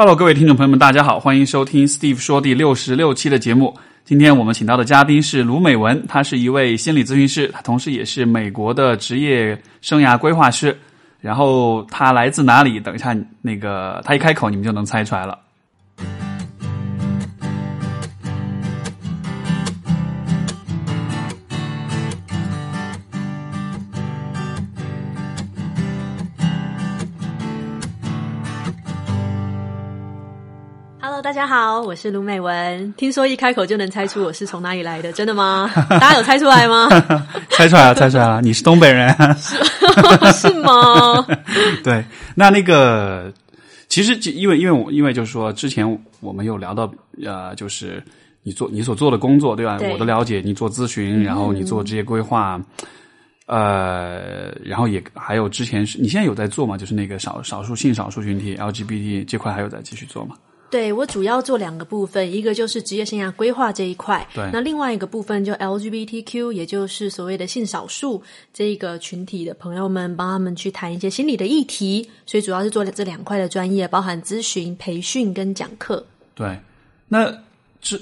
Hello，各位听众朋友们，大家好，欢迎收听 Steve 说第六十六期的节目。今天我们请到的嘉宾是卢美文，她是一位心理咨询师，她同时也是美国的职业生涯规划师。然后他来自哪里？等一下，那个他一开口，你们就能猜出来了。家好，我是卢美文。听说一开口就能猜出我是从哪里来的，真的吗？大家有猜出来吗？猜出来了，猜出来了，你是东北人，是吗？对，那那个其实因为因为我因为就是说之前我们有聊到呃，就是你做你所做的工作对吧？对我的了解，你做咨询，然后你做职业规划，呃，然后也还有之前是你现在有在做吗？就是那个少少数性少数群体 LGBT 这块还有在继续做吗？对我主要做两个部分，一个就是职业生涯规划这一块，对那另外一个部分就 LGBTQ，也就是所谓的性少数这一个群体的朋友们，帮他们去谈一些心理的议题，所以主要是做这两块的专业，包含咨询、培训跟讲课。对，那职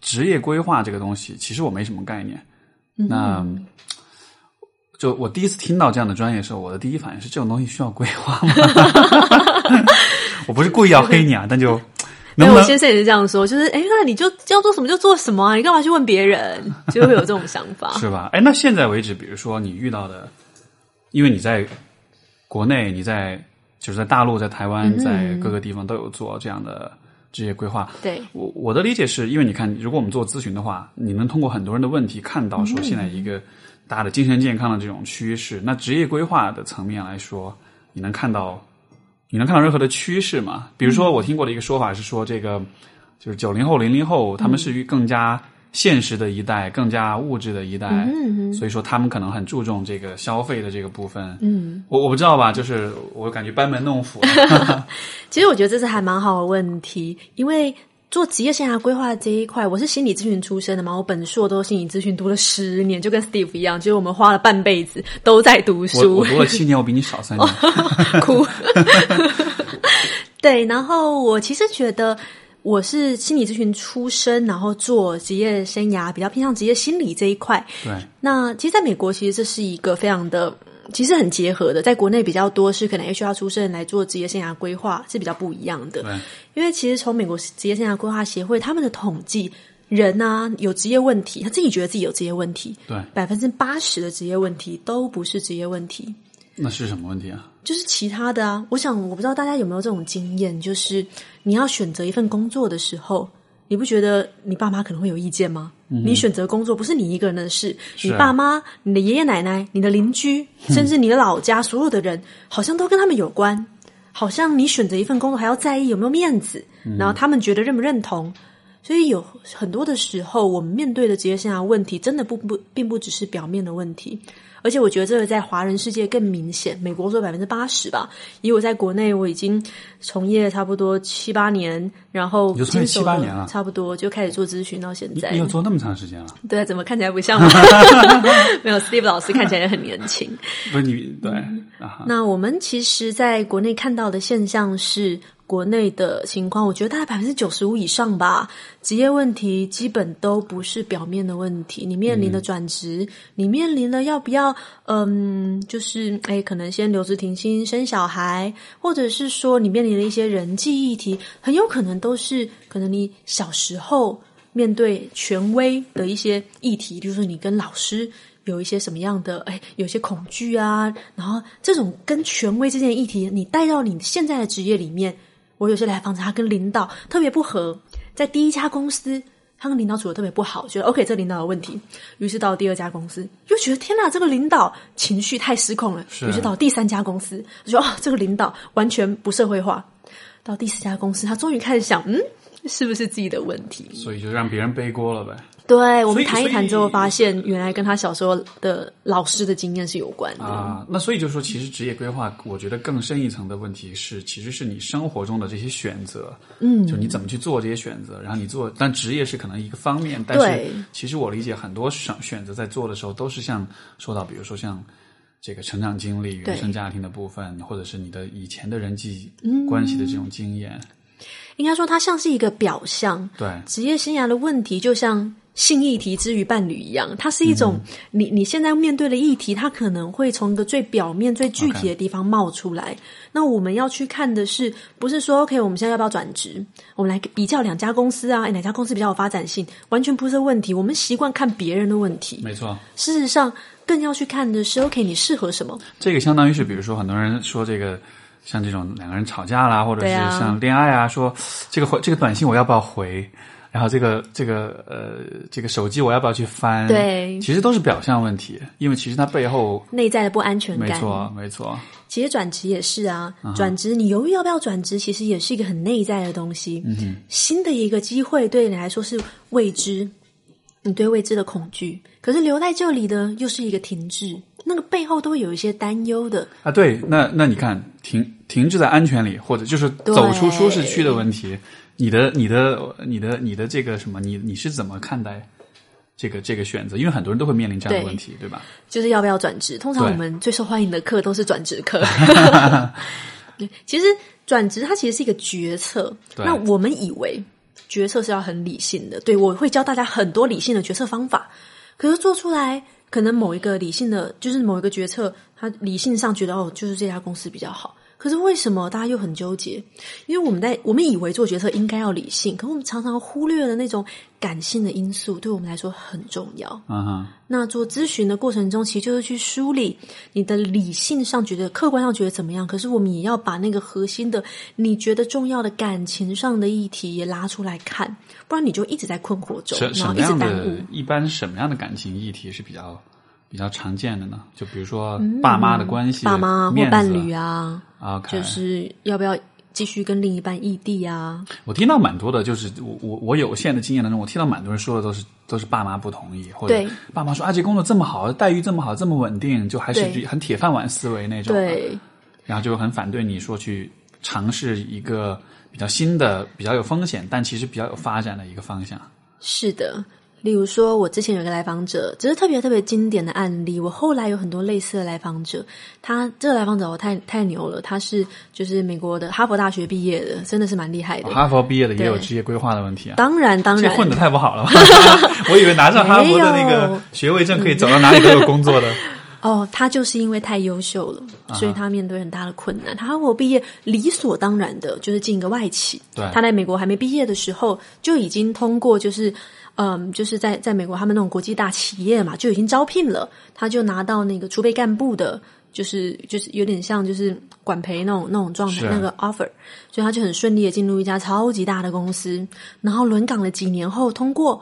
职业规划这个东西，其实我没什么概念。那就我第一次听到这样的专业的时候，我的第一反应是：这种东西需要规划吗？我不是故意要黑你啊，但就能对不能我先生也是这样说，就是哎，那你就要做什么就做什么啊，你干嘛去问别人？就会有这种想法。是吧？哎，那现在为止，比如说你遇到的，因为你在国内，你在就是在大陆、在台湾、在各个地方都有做这样的职业规划，对，我我的理解是，因为你看，如果我们做咨询的话，你能通过很多人的问题看到说现在一个大的精神健康的这种趋势。那职业规划的层面来说，你能看到你能看到任何的趋势吗？比如说，我听过的一个说法是说，这个就是九零后、零零后，他们是更加现实的一代，更加物质的一代，嗯所以说他们可能很注重这个消费的这个部分。嗯，我我不知道吧，就是我感觉班门弄斧。其实我觉得这是还蛮好的问题，因为做职业生涯规划这一块，我是心理咨询出身的嘛，我本硕都心理咨询读了十年，就跟 Steve 一样，就是我们花了半辈子都在读我书我，读了七年，我比你少三年。哭。对，然后我其实觉得我是心理咨询出身，然后做职业生涯比较偏向职业心理这一块。对，那其实，在美国，其实这是一个非常的，其实很结合的。在国内比较多是可能 HR 出身来做职业生涯规划是比较不一样的。对，因为其实从美国职业生涯规划协会他们的统计，人啊有职业问题，他自己觉得自己有职业问题，对，百分之八十的职业问题都不是职业问题。那是什么问题啊？就是其他的啊，我想我不知道大家有没有这种经验，就是你要选择一份工作的时候，你不觉得你爸妈可能会有意见吗？你选择工作不是你一个人的事，是你爸妈、你的爷爷奶奶、你的邻居，甚至你的老家，所有的人好像都跟他们有关。好像你选择一份工作还要在意有没有面子，然后他们觉得认不认同。所以有很多的时候，我们面对的职业生涯问题，真的不不并不只是表面的问题。而且我觉得这个在华人世界更明显，美国说百分之八十吧。以我在国内，我已经从业差不多七八年，然后你就从业经手七八年了差不多就开始做咨询到现在你你。有做那么长时间了？对，怎么看起来不像吗？没有，Steve 老师看起来也很年轻。不是你对嗯啊，那我们其实在国内看到的现象是，国内的情况，我觉得大概百分之九十五以上吧，职业问题基本都不是表面的问题。你面临的转职，你面临的要不要，嗯，就是哎，可能先留职停薪生小孩，或者是说你面临了一些人际议题，很有可能都是可能你小时候面对权威的一些议题，比如说你跟老师。有一些什么样的哎，有些恐惧啊，然后这种跟权威这件议题，你带到你现在的职业里面，我有些来访者他跟领导特别不合，在第一家公司他跟领导处的特别不好，觉得 OK 这领导有问题，于是到第二家公司又觉得天哪，这个领导情绪太失控了，于是到第三家公司就说哦，这个领导完全不社会化，到第四家公司他终于开始想，嗯，是不是自己的问题？所以就让别人背锅了呗。对我们谈一谈之后，发现原来跟他小时候的老师的经验是有关的。啊，那所以就说，其实职业规划，我觉得更深一层的问题是，其实是你生活中的这些选择，嗯，就你怎么去做这些选择，然后你做，但职业是可能一个方面，但是其实我理解很多选选择在做的时候，都是像说到，比如说像这个成长经历、原生家庭的部分，或者是你的以前的人际关系的这种经验。应该说它像是一个表象。对，职业生涯的问题就像性议题之于伴侣一样，它是一种、你你现在面对的议题，它可能会从一个最表面、最具体的地方冒出来。那我们要去看的是，不是说 OK，我们现在要不要转职？我们来比较两家公司啊，诶哪家公司比较有发展性？完全不是问题。我们习惯看别人的问题，没错。事实上更要去看的是 OK，你适合什么？这个相当于是，比如说很多人说这个，像这种两个人吵架啦，或者是像恋爱啊，说这个回这个短信我要不要回，然后这个这个呃这个手机我要不要去翻？对其实都是表象问题，因为其实它背后内在的不安全感。没错没错，其实转职也是啊，转职你犹豫要不要转职，其实也是一个很内在的东西。嗯、新的一个机会对你来说是未知，你对未知的恐惧，可是留在这里的又是一个停滞，那个背后都会有一些担忧的。啊，对，那那你看停停滞在安全里，或者就是走出舒适区的问题，你的你的你的你的这个什么，你你是怎么看待这个这个选择？因为很多人都会面临这样的问题，对吧？就是要不要转职？通常我们最受欢迎的课都是转职课。对，其实转职它其实是一个决策。那我们以为决策是要很理性的，对我会教大家很多理性的决策方法。可是做出来，可能某一个理性的，就是某一个决策，他理性上觉得哦，就是这家公司比较好。可是为什么大家又很纠结？因为我们在我们以为做决策应该要理性，可我们常常忽略了那种感性的因素，对我们来说很重要。嗯哼，那做咨询的过程中，其实就是去梳理你的理性上觉得、客观上觉得怎么样，可是我们也要把那个核心的你觉得重要的感情上的议题也拉出来看，不然你就一直在困惑中，然后一直耽误。一般什么样的感情议题是比较比较常见的呢？就比如说爸妈的关系、嗯爸妈或面伴侣啊，，OK，就是要不要继续跟另一半异地啊？我听到蛮多的，就是我我我有限的经验当中，我听到蛮多人说的都是都是爸妈不同意，或者对爸妈说啊，这工作这么好，待遇这么好，这么稳定，就还是对很铁饭碗思维那种，，对，然后就很反对你说去尝试一个比较新的、比较有风险，但其实比较有发展的一个方向。是的，例如说，我之前有一个来访者，只是特别特别经典的案例。我后来有很多类似的来访者，他这个来访者我太太牛了，他是就是美国的哈佛大学毕业的，真的是蛮厉害的。哈佛毕业的也有对职业规划的问题啊。当然，当然，混的太不好了吧！我以为拿上哈佛的那个学位证可以走到哪里都有工作的。哦，他就是因为太优秀了，所以他面对很大的困难。他哈佛毕业，理所当然的就是进一个外企。对他在美国还没毕业的时候，就已经通过就是。嗯，就是在在美国，他们那种国际大企业嘛，就已经招聘了，他就拿到那个储备干部的，就是就是有点像就是管培那种那种状态那个 offer，所以他就很顺利的进入一家超级大的公司，然后轮岗了几年后，通过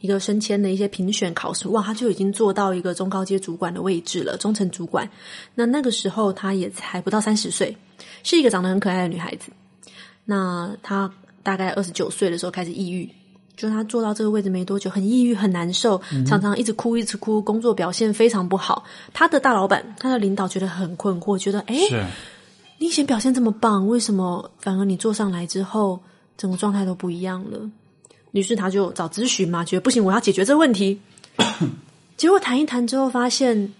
一个升迁的一些评选考试，哇，他就已经做到一个中高阶主管的位置了，中层主管。那那个时候他也才不到三十岁，是一个长得很可爱的女孩子。那她大概二十九岁的时候开始抑郁，就他坐到这个位置没多久，很抑郁，很难受，常常一直哭，一直哭，工作表现非常不好。他的大老板，他的领导觉得很困惑，觉得哎，你以前表现这么棒，为什么反而你坐上来之后，整个状态都不一样了？于是他就找咨询嘛，觉得不行，我要解决这个问题。结果谈一谈之后，发现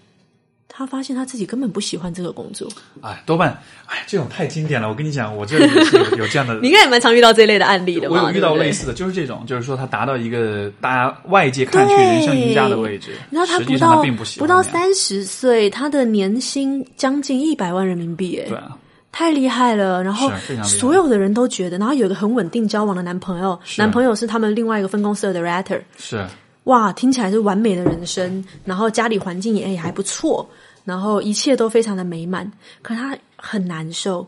他发现他自己根本不喜欢这个工作。哎，多半，哎，这种太经典了。我跟你讲，我这里有有这样的 你应该也蛮常遇到这类的案例的？我有遇到类似的，就是这种，就是说他达到一个大家外界看去人生赢家的位置，然后他不到不喜欢到三十岁，他的年薪将近一百万人民币，哎，对啊，太厉害了。然后所有的人都觉得，然后有一个很稳定交往的男朋友，男朋友是他们另外一个分公司的 director，是哇，听起来是完美的人生，然后家里环境也也还不错，然后一切都非常的美满。可他很难受，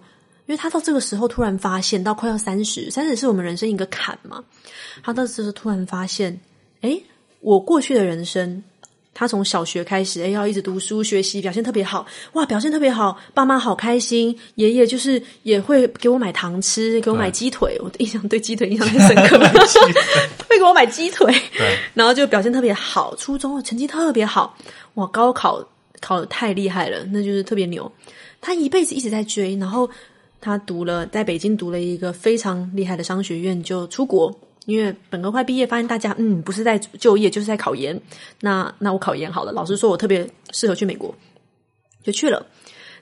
因为他到这个时候突然发现，到快要三十，三十是我们人生一个坎嘛。他到这时候突然发现，诶，我过去的人生。他从小学开始，哎，要一直读书学习，表现特别好，哇，表现特别好，爸妈好开心，爷爷就是也会给我买糖吃，给我买对鸡腿，我的印象对鸡腿印象很深刻，会给我买鸡腿，然后就表现特别好，初中成绩特别好，哇，高考考的太厉害了，那就是特别牛。他一辈子一直在追，然后他读了在北京读了一个非常厉害的商学院，就出国。因为本科快毕业，发现大家嗯不是在就业就是在考研，那那我考研好了。老师说我特别适合去美国，就去了。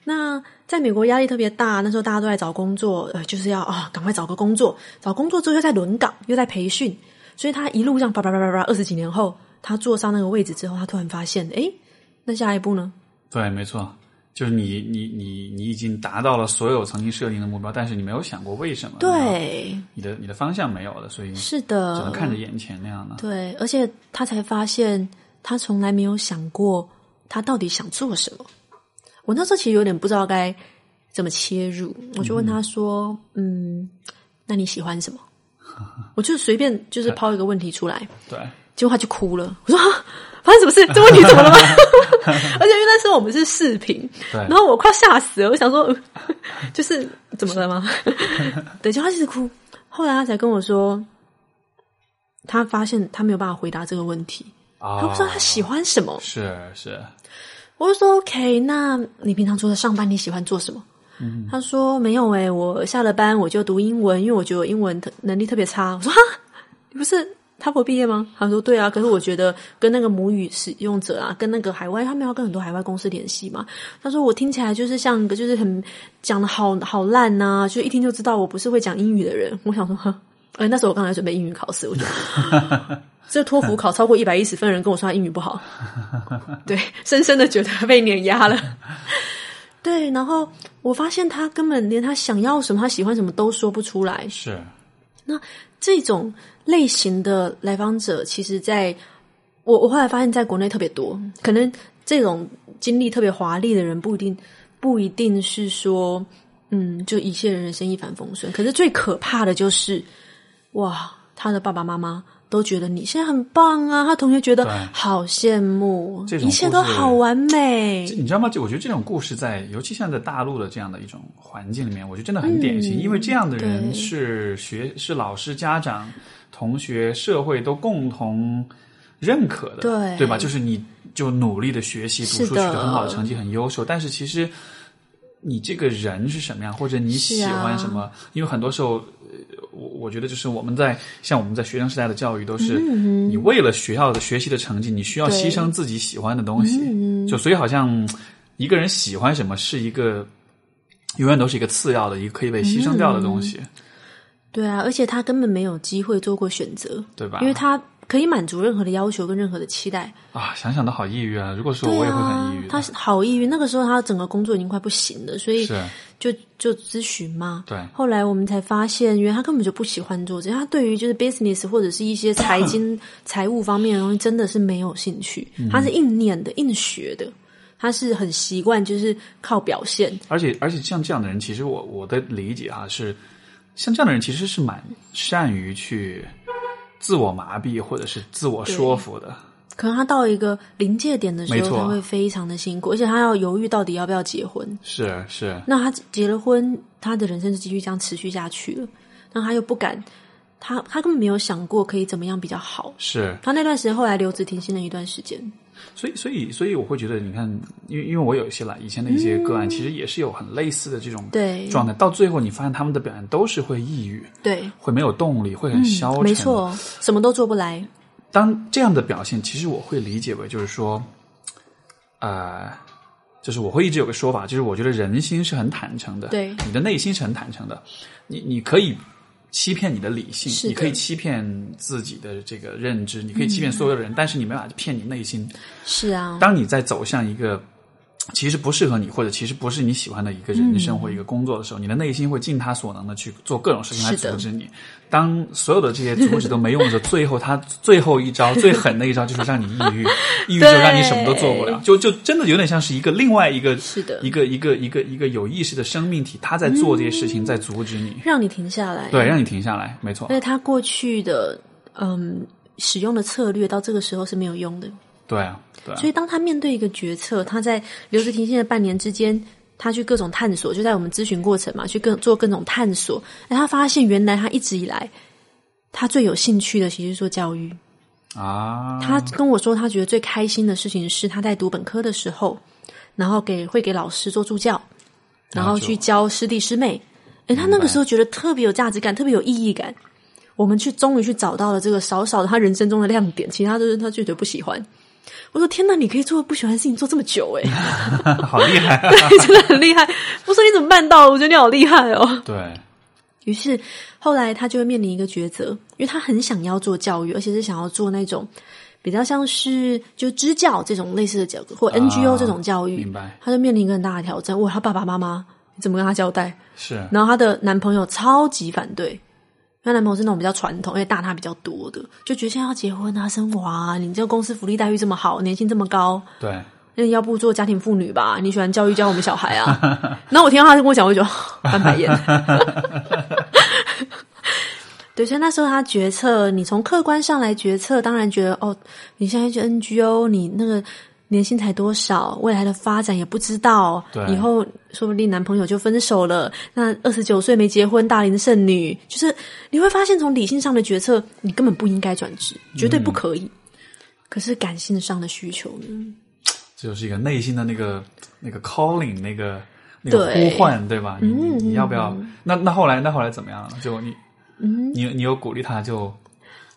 那在美国压力特别大，那时候大家都在找工作，呃，就是要啊，赶快找个工作。找工作之后又在轮岗，又在培训，所以他一路上叭叭叭叭叭，二十几年后，他坐上那个位置之后，他突然发现，诶，那下一步呢？对，没错，就是你你你你已经达到了所有曾经设定的目标，但是你没有想过为什么？对，你的你的方向没有了，所以是的，只能看着眼前那样的。对，而且他才发现，他从来没有想过他到底想做什么。我那时候其实有点不知道该怎么切入，我就问他说：“嗯，那你喜欢什么？” 我就随便就是抛一个问题出来，对，结果他就哭了。我说：“发生什么事？这问题怎么了吗？” 而且因为那时候我们是视频，然后我快吓死了。我想说，就是怎么了吗？对，就他一直哭。后来他才跟我说，他发现他没有办法回答这个问题，他不知道他喜欢什么。是是。我就说 OK，那你平常除了上班，你喜欢做什么？他说没有诶，我下了班我就读英文，因为我觉得我英文能力特别差。我说哈，你不是哈佛毕业吗？他说对啊，可是我觉得跟那个母语使用者啊，跟那个海外，他们要跟很多海外公司联系嘛。他说我听起来就是像一个就是很讲的好好烂呐，就一听就知道我不是会讲英语的人。我想说，哈，哎，那时候我刚才准备英语考试，我觉得。这托福考超过一百一十分的人跟我说他英语不好，对，深深的觉得被碾压了。对，然后我发现他根本连他想要什么、他喜欢什么都说不出来。是，那这种类型的来访者，其实在我我后来发现，在国内特别多。可能这种经历特别华丽的人，不一定不一定是说，嗯，就一切人生一帆风顺。可是最可怕的就是，哇，他的爸爸妈妈。都觉得你现在很棒啊！他同学觉得好羡慕，一切都好完美。你知道吗？就我觉得这种故事在，尤其像在大陆的这样的一种环境里面，我觉得真的很典型。因为这样的人是学是老师、家长、同学、社会都共同认可的，对对吧？就是你就努力的学习，读书取得很好的成绩，很优秀。但是其实你这个人是什么样，或者你喜欢什么？因为很多时候。我我觉得就是我们在像我们在学生时代的教育都是，你为了学校的学习的成绩，你需要牺牲自己喜欢的东西，就所以好像一个人喜欢什么是一个永远都是一个次要的一个可以被牺牲掉的东西。对啊，而且他根本没有机会做过选择，对吧？因为他可以满足任何的要求跟任何的期待啊！想想都好抑郁啊！如果说我也会很抑郁，他好抑郁。那个时候他整个工作已经快不行了，所以。就就咨询嘛，对。后来我们才发现，原来他根本就不喜欢做这，他对于就是 business 或者是一些财经 财务方面的东西，真的是没有兴趣。他是硬念的、硬学的，他是很习惯就是靠表现。而且而且像这样的人，其实我我的理解啊，是像这样的人其实是蛮善于去自我麻痹或者是自我说服的。可能他到一个临界点的时候，他会非常的辛苦，而且他要犹豫到底要不要结婚。是是。那他结了婚，他的人生就继续这样持续下去了。那他又不敢，他他根本没有想过可以怎么样比较好。是。他那段时间后来留职停薪了一段时间。所以所以所以我会觉得，你看，因为因为我有一些啦，以前的一些个案，其实也是有很类似的这种对状态。到最后，你发现他们的表现都是会抑郁，对，会没有动力，会很消沉，没错，什么都做不来。当这样的表现，其实我会理解为，就是说，呃，就是我会一直有个说法，就是我觉得人心是很坦诚的，对，你的内心是很坦诚的，你你可以欺骗你的理性，你可以欺骗自己的这个认知，你可以欺骗所有的人，但是你没法骗你内心。是啊，当你在走向一个。其实不适合你，或者其实不是你喜欢的一个人生或一个工作的时候，你的内心会尽他所能的去做各种事情来阻止你。当所有的这些阻止都没用的时候，最后他最后一招最狠的一招就是让你抑郁，抑郁就让你什么都做不了，就就真的有点像是一个另外一个是的，一个一个一个一个有意识的生命体，他在做这些事情，在阻止你，让你停下来，对，让你停下来，没错。因为他过去的嗯使用的策略到这个时候是没有用的。对啊，对。所以当他面对一个决策，他在留职停薪的半年之间，他去各种探索，就在我们咨询过程嘛，去各做各种探索。哎，他发现原来他一直以来，他最有兴趣的其实是做教育啊。他跟我说，他觉得最开心的事情是他在读本科的时候，然后给会给老师做助教，然后去教师弟师妹。哎，他那个时候觉得特别有价值感，特别有意义感。我们去终于去找到了这个少少的他人生中的亮点，其他都是他绝对不喜欢。我说：“天哪，你可以做不喜欢的事情做这么久、欸，好厉害、啊！对，真的很厉害。”我说：“你怎么办到？我觉得你好厉害哦。”对，于是后来他就会面临一个抉择，因为他很想要做教育，而且是想要做那种比较像是就支教这种类似的教育，或 NGO 这种教育。明白他就面临一个很大的挑战。哇，他爸爸妈妈怎么跟他交代？是然后她的男朋友超级反对，她男朋友是那种比较传统，因为大她比较多的，就觉得现在要结婚啊、生娃啊，你这个公司福利待遇这么好，年薪这么高，对，那要不做家庭妇女吧？你喜欢教育教我们小孩啊？然后我听到他跟我讲，我就翻白眼。对，所以那时候他决策，你从客观上来决策，当然觉得哦，你现在去 NGO，你那个年薪才多少，未来的发展也不知道，对以后说不定男朋友就分手了，那二十九岁没结婚，大龄剩女，就是你会发现从理性上的决策，你根本不应该转职，绝对不可以。可是感性上的需求呢？这就是一个内心的那个那个 calling，那个那个呼唤，对吧？你你嗯你要不要？那那后来那后来怎么样了？就你嗯，你你有鼓励他就去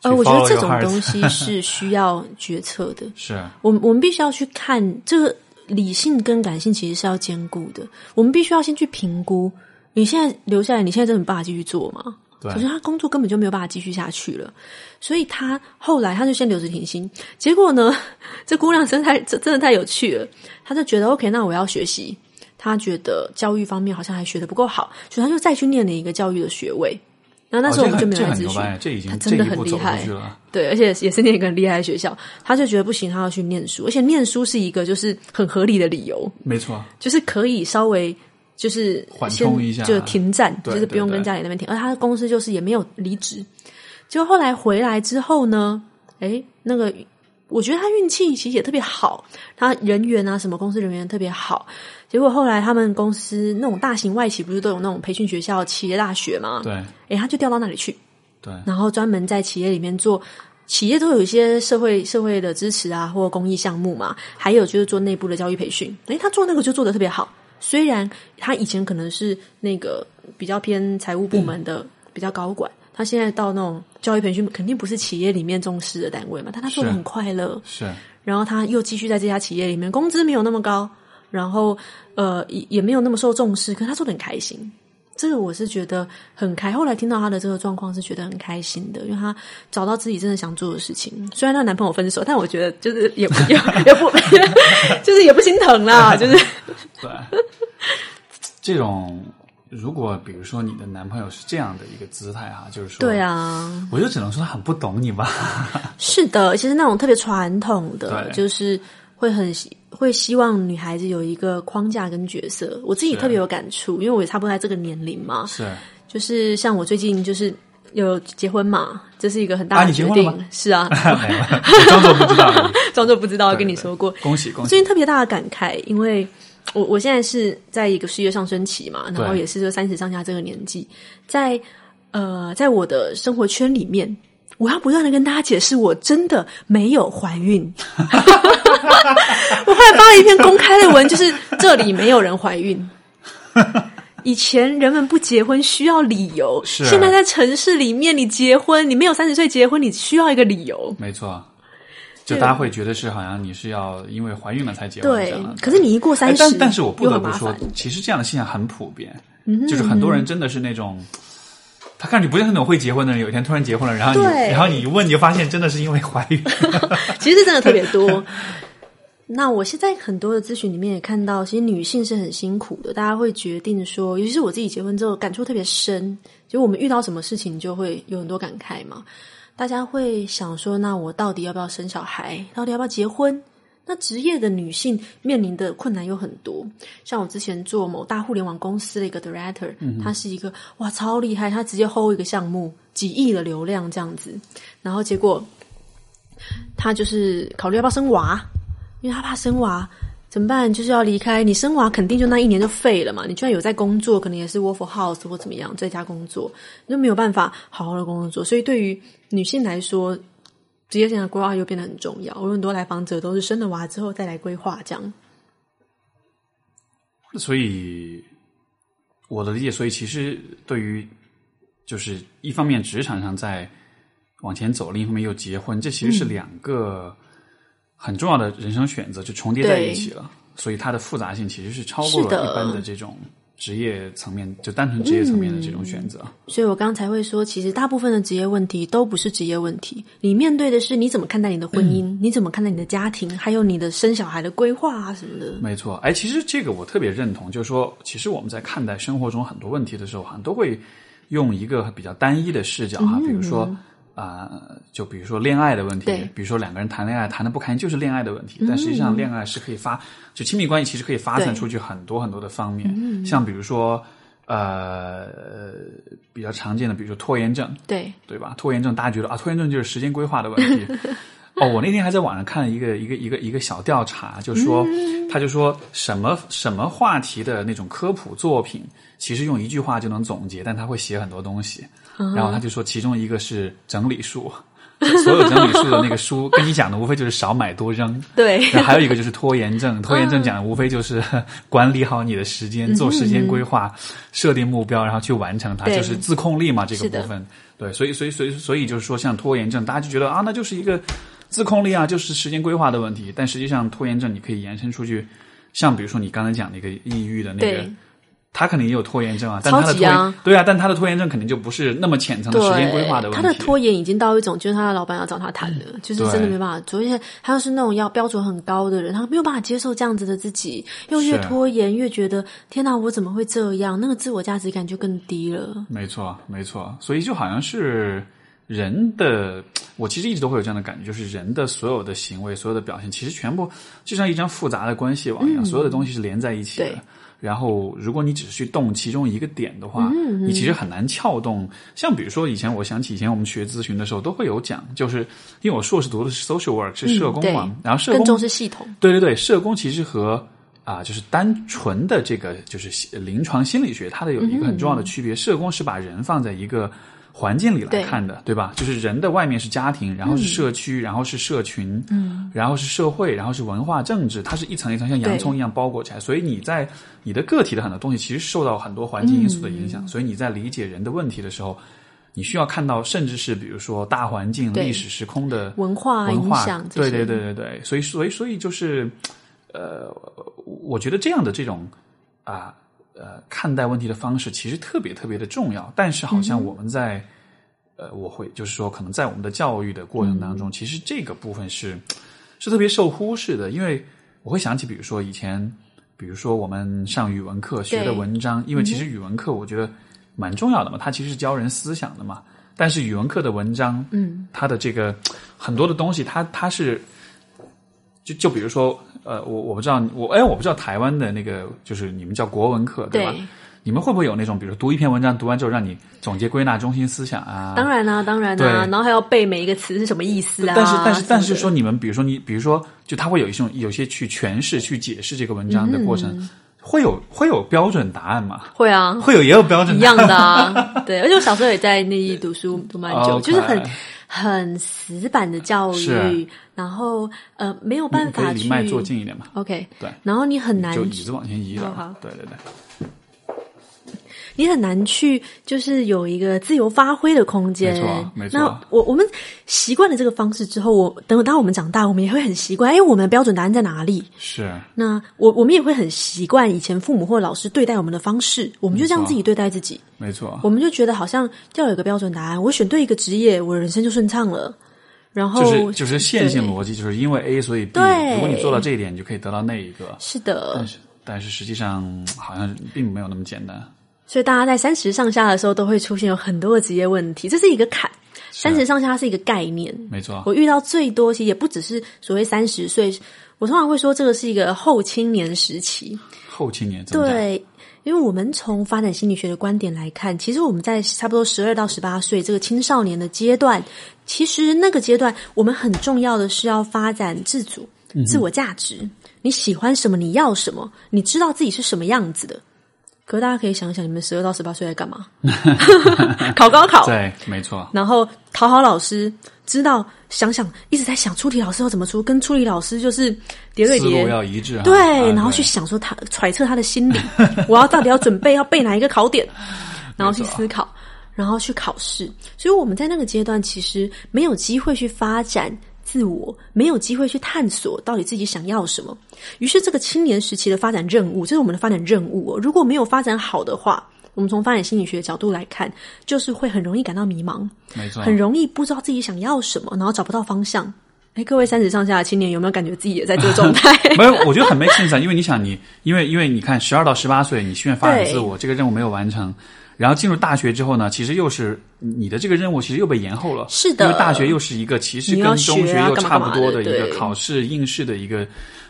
呃，我觉得这种东西 是需要决策的。是我们我们必须要去看这个理性跟感性其实是要兼顾的。我们必须要先去评估，你现在留下来，你现在真的有办法继续做吗？对可是他工作根本就没有办法继续下去了，所以他后来他就先留着停薪。结果呢，这姑娘真的太真真的太有趣了，她就觉得 OK，那我要学习。她觉得教育方面好像还学的不够好，所以她就再去念了一个教育的学位。然后那时候我们就没有哦这来咨询，很这很牛掰，这已经他真的很厉害。对，而且也是念一个很厉害的学校，他就觉得不行，他要去念书，而且念书是一个就是很合理的理由，没错，就是可以稍微就是缓先冲一下就停战，就是不用跟家里那边停。而他的公司就是也没有离职，就后来回来之后呢，诶，那个我觉得他运气其实也特别好，他人员啊什么公司人员特别好。结果后来他们公司那种大型外企不是都有那种培训学校、企业大学嘛？对诶，他就调到那里去，对然后专门在企业里面做，企业都有一些社会社会的支持啊，或公益项目嘛，还有就是做内部的教育培训。诶，他做那个就做的特别好，虽然他以前可能是那个比较偏财务部门的比较高管，他现在到那种教育培训，肯定不是企业里面重视的单位嘛，但他做的很快乐，是然后他又继续在这家企业里面，工资没有那么高，然后呃也也没有那么受重视，可是他做的很开心。这个我是觉得很开。后来听到他的这个状况，是觉得很开心的，因为他找到自己真的想做的事情。虽然她男朋友分手，但我觉得就是也不也也不 就是也不心疼啦，就是对，这种如果比如说你的男朋友是这样的一个姿态哈，就是说，对，啊，我就只能说他很不懂你吧。是的，其实那种特别传统的，就是会很希会希望女孩子有一个框架跟角色。我自己特别有感触，因为我也差不多在这个年龄嘛，是就是像我最近就是有结婚嘛，这是一个很大啊的决定。是啊，装作不知道。装作不知道，跟你说过。恭喜恭喜最！近特别大的感慨，因为我我现在是在一个事业上升期嘛，然后也是说三十上下这个年纪，在呃，在我的生活圈里面，我要不断的跟大家解释，我真的没有怀孕。我后来发了一篇公开的文，就是这里没有人怀孕。以前人们不结婚需要理由，是现在在城市里面，你结婚，你没有三十岁结婚，你需要一个理由。没错，就大家会觉得是好像你是要因为怀孕了才结婚对这样，可是你一过哎三十，但但是我不得不说其实这样的现象很普遍，嗯就是很多人真的是那种。他看你不是那种会结婚的人，有一天突然结婚了，然后你，然后你一问，你就发现真的是因为怀孕。其实真的特别多。那我现在很多的咨询里面也看到，其实女性是很辛苦的。大家会决定说，尤其是我自己结婚之后，感触特别深。就我们遇到什么事情，就会有很多感慨嘛。大家会想说，那我到底要不要生小孩？到底要不要结婚？那职业的女性面临的困难有很多，像我之前做某大互联网公司的一个 director，、他是一个哇超厉害，他直接 hold 一个项目几亿的流量这样子，然后结果他就是考虑要不要生娃，因为他怕生娃怎么办？就是要离开你生娃，肯定就那一年就废了嘛。你居然有在工作，可能也是 work for house 或怎么样，在家工作，你就没有办法好好的工作。所以对于女性来说，职业生涯规划又变得很重要。我有很多来访者都是生了娃之后再来规划，这样。所以我的理解，所以其实对于就是一方面职场上在往前走，另一方面又结婚，这其实是两个很重要的人生选择就重叠在一起了，所以它的复杂性其实是超过了一般的这种职业层面，就单纯职业层面的这种选择。所以我刚才会说，其实大部分的职业问题都不是职业问题，你面对的是你怎么看待你的婚姻，你怎么看待你的家庭，还有你的生小孩的规划啊什么的。没错，哎，其实这个我特别认同，就是说，其实我们在看待生活中很多问题的时候，好像都会用一个比较单一的视角哈，比如说。啊，就比如说恋爱的问题，比如说两个人谈恋爱谈的不开心，就是恋爱的问题。但实际上，恋爱是可以发，就亲密关系其实可以发散出去很多很多的方面。像比如说，呃，比较常见的，比如说拖延症，对对吧？拖延症大家觉得啊，拖延症就是时间规划的问题。哦，我那天还在网上看了一个一个一个一个小调查，就说他就说什么什么话题的那种科普作品，其实用一句话就能总结，但他会写很多东西。然后他就说，其中一个是整理术，所有整理术的那个书跟你讲的无非就是少买多扔。对，然后还有一个就是拖延症，拖延症讲的无非就是 管理好你的时间，做时间规划，设定目标，然后去完成它，就是自控力嘛这个部分。对，所以所以所以所以就是说，像拖延症，大家就觉得啊，那就是一个自控力啊，就是时间规划的问题。但实际上，拖延症你可以延伸出去，像比如说你刚才讲那个抑郁的那个。他肯定也有拖延症啊，但他的拖对啊，但他的拖延症肯定就不是那么浅层的时间规划的问题。他的拖延已经到一种，就是他的老板要找他谈的，就是真的没办法做。而且他又是那种要标准很高的人，他没有办法接受这样子的自己，又越拖延越觉得天哪，我怎么会这样？那个自我价值感就更低了。没错，没错。所以就好像是人的，我其实一直都会有这样的感觉，就是人的所有的行为、所有的表现，其实全部就像一张复杂的关系网一样，所有的东西是连在一起的。然后，如果你只是去动其中一个点的话，你其实很难撬动。像比如说，以前我想起以前我们学咨询的时候，都会有讲，就是因为我硕士读的是 social work，是社工嘛，然后社工更重视系统。对对对，社工其实和啊，就是单纯的这个就是临床心理学，它的有一个很重要的区别，社工是把人放在一个。环境里来看的，对吧？就是人的外面是家庭，然后是社区，然后是社群，嗯，然后是社会，然后是文化政治，它是一层一层像洋葱一样包裹起来。所以你在你的个体的很多东西，其实受到很多环境因素的影响。所以你在理解人的问题的时候，你需要看到，甚至是比如说大环境、历史时空的文化文化，对对对对对。所以所以所以就是，呃，我觉得这样的这种啊。呃，看待问题的方式其实特别特别的重要，但是好像我们在呃，我会就是说，可能在我们的教育的过程当中，其实这个部分是是特别受忽视的。因为我会想起，比如说以前，比如说我们上语文课学的文章，因为其实语文课我觉得蛮重要的嘛，它其实是教人思想的嘛。但是语文课的文章，嗯，它的这个很多的东西，它它是就就比如说。呃，我我不知道，我哎，我不知道台湾的那个就是你们叫国文课对吧？你们会不会有那种，比如读一篇文章，读完之后让你总结归纳中心思想啊？当然啦，当然啦，然后还要背每一个词是什么意思啊？但是但是但是说你们，比如说你，比如说就他会有一种有些去诠释、去解释这个文章的过程，会有会有标准答案吗？会啊，会有也有标准一样的啊。对，而且我小时候也在内地读书读蛮久，就是很。很死板的教育，然后呃没有办法去离麦坐近一点嘛。OK，对，然后你很难就椅子往前移了。好，对对对。你很难去，就是有一个自由发挥的空间。没错，没错。那我我们习惯了这个方式之后，我等当我们长大，我们也会很习惯。哎，我们的标准答案在哪里？是。那我我们也会很习惯以前父母或老师对待我们的方式，我们就这样自己对待自己。没错。我们就觉得好像要有一个标准答案，我选对一个职业，我人生就顺畅了。然后就是就是线性逻辑，就是因为 A 所以 B。如果你做到这一点，你就可以得到那一个。是的。但是但是实际上好像并没有那么简单。所以大家在三十上下的时候，都会出现有很多的职业问题，这是一个坎。三十上下是一个概念，没错。我遇到最多，其实也不只是所谓三十岁，我通常会说这个是一个后青年时期。后青年对，因为我们从发展心理学的观点来看，其实我们在差不多十二到十八岁这个青少年的阶段，其实那个阶段我们很重要的是要发展自主、自我价值。你喜欢什么？你要什么？你知道自己是什么样子的？可是大家可以想想，你们十二到十八岁在干嘛？考高考，对，没错。然后讨好老师，知道想想一直在想出题老师要怎么出，跟出题老师就是叠对叠，要一致。对，然后去想说他揣测他的心理，我要到底要准备要背哪一个考点，然后去思考，然后去考试。所以我们在那个阶段其实没有机会去发展。自我，没有机会去探索到底自己想要什么。于是，这个青年时期的发展任务，这是我们的发展任务哦。如果没有发展好的话，我们从发展心理学的角度来看，就是会很容易感到迷茫，没错，很容易不知道自己想要什么，然后找不到方向。哎，各位三十上下的青年，有没有感觉自己也在这个状态？没有，我觉得很 make sense 啊，因为你想，你因为因为你看，十二到十八岁，你需要发展自我，这个任务没有完成。然后进入大学之后呢，其实又是你的这个任务，其实又被延后了。是的，因为大学又是一个其实跟中学又差不多的一个考试应试的一个。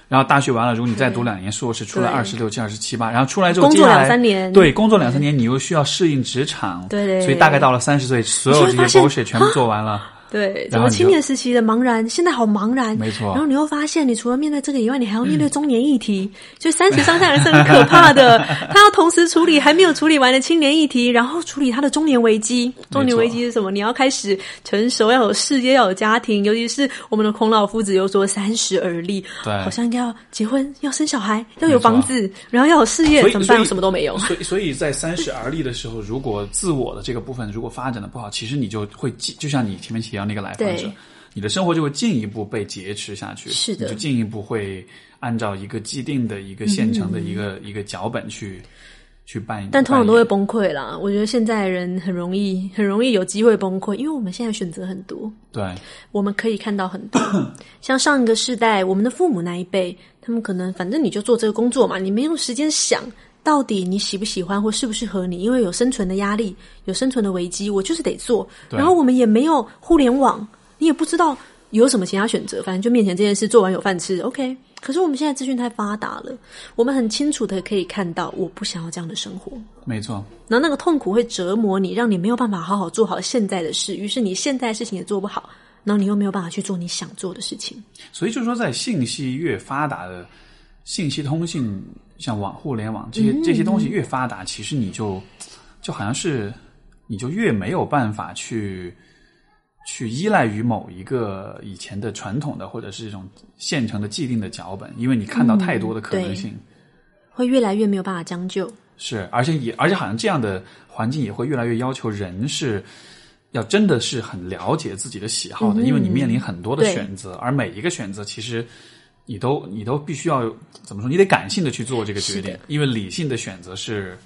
然后大学完了，如果你再读两年硕士，出来二十六七、二十七八，然后出来之后工作两三年，对，工作两三年，你又需要适应职场，对，所以大概到了三十岁，所有这些 bullshit 全部做完了。对，怎么青年时期的茫然，现在好茫然，没错。然后你又发现，你除了面对这个以外，你还要面对中年议题，就三十上下人是很可怕的。他要同时处理还没有处理完的青年议题，然后处理他的中年危机。中年危机是什么？你要开始成熟，要有事业，要有家庭。尤其是我们的孔老夫子又说三十而立，对，好像应该要结婚，要生小孩，要有房子，然后要有事业，怎么办？什么都没有。所以，所以在三十而立的时候，如果自我的这个部分如果发展的不好，其实你就会就像你前面提到那个来访者。你的生活就会进一步被劫持下去，是的，就进一步会按照一个既定的一个现成的一个一个脚本去去办，但通常都会崩溃啦。我觉得现在人很容易很容易有机会崩溃，因为我们现在选择很多，对，我们可以看到很多。像上一个世代，我们的父母那一辈，他们可能反正你就做这个工作嘛，你没有时间想到底你喜不喜欢或适不适合你，因为有生存的压力，有生存的危机，我就是得做。然后我们也没有互联网。你也不知道有什么其他选择，反正就面前这件事做完有饭吃，OK。可是我们现在资讯太发达了，我们很清楚的可以看到，我不想要这样的生活。没错。然后那个痛苦会折磨你，让你没有办法好好做好现在的事，于是你现在事情也做不好，然后你又没有办法去做你想做的事情。所以就是说，在信息越发达的信息通信，像网互联网这些这些东西越发达，其实你就就好像是你就越没有办法去。去依赖于某一个以前的传统的或者是这种现成的既定的脚本，因为你看到太多的可能性，会越来越没有办法将就。是，而且也而且好像这样的环境也会越来越要求人是要真的是很了解自己的喜好的，因为你面临很多的选择，而每一个选择其实你都你都必须要怎么说？你得感性的去做这个决定，因为理性的选择是。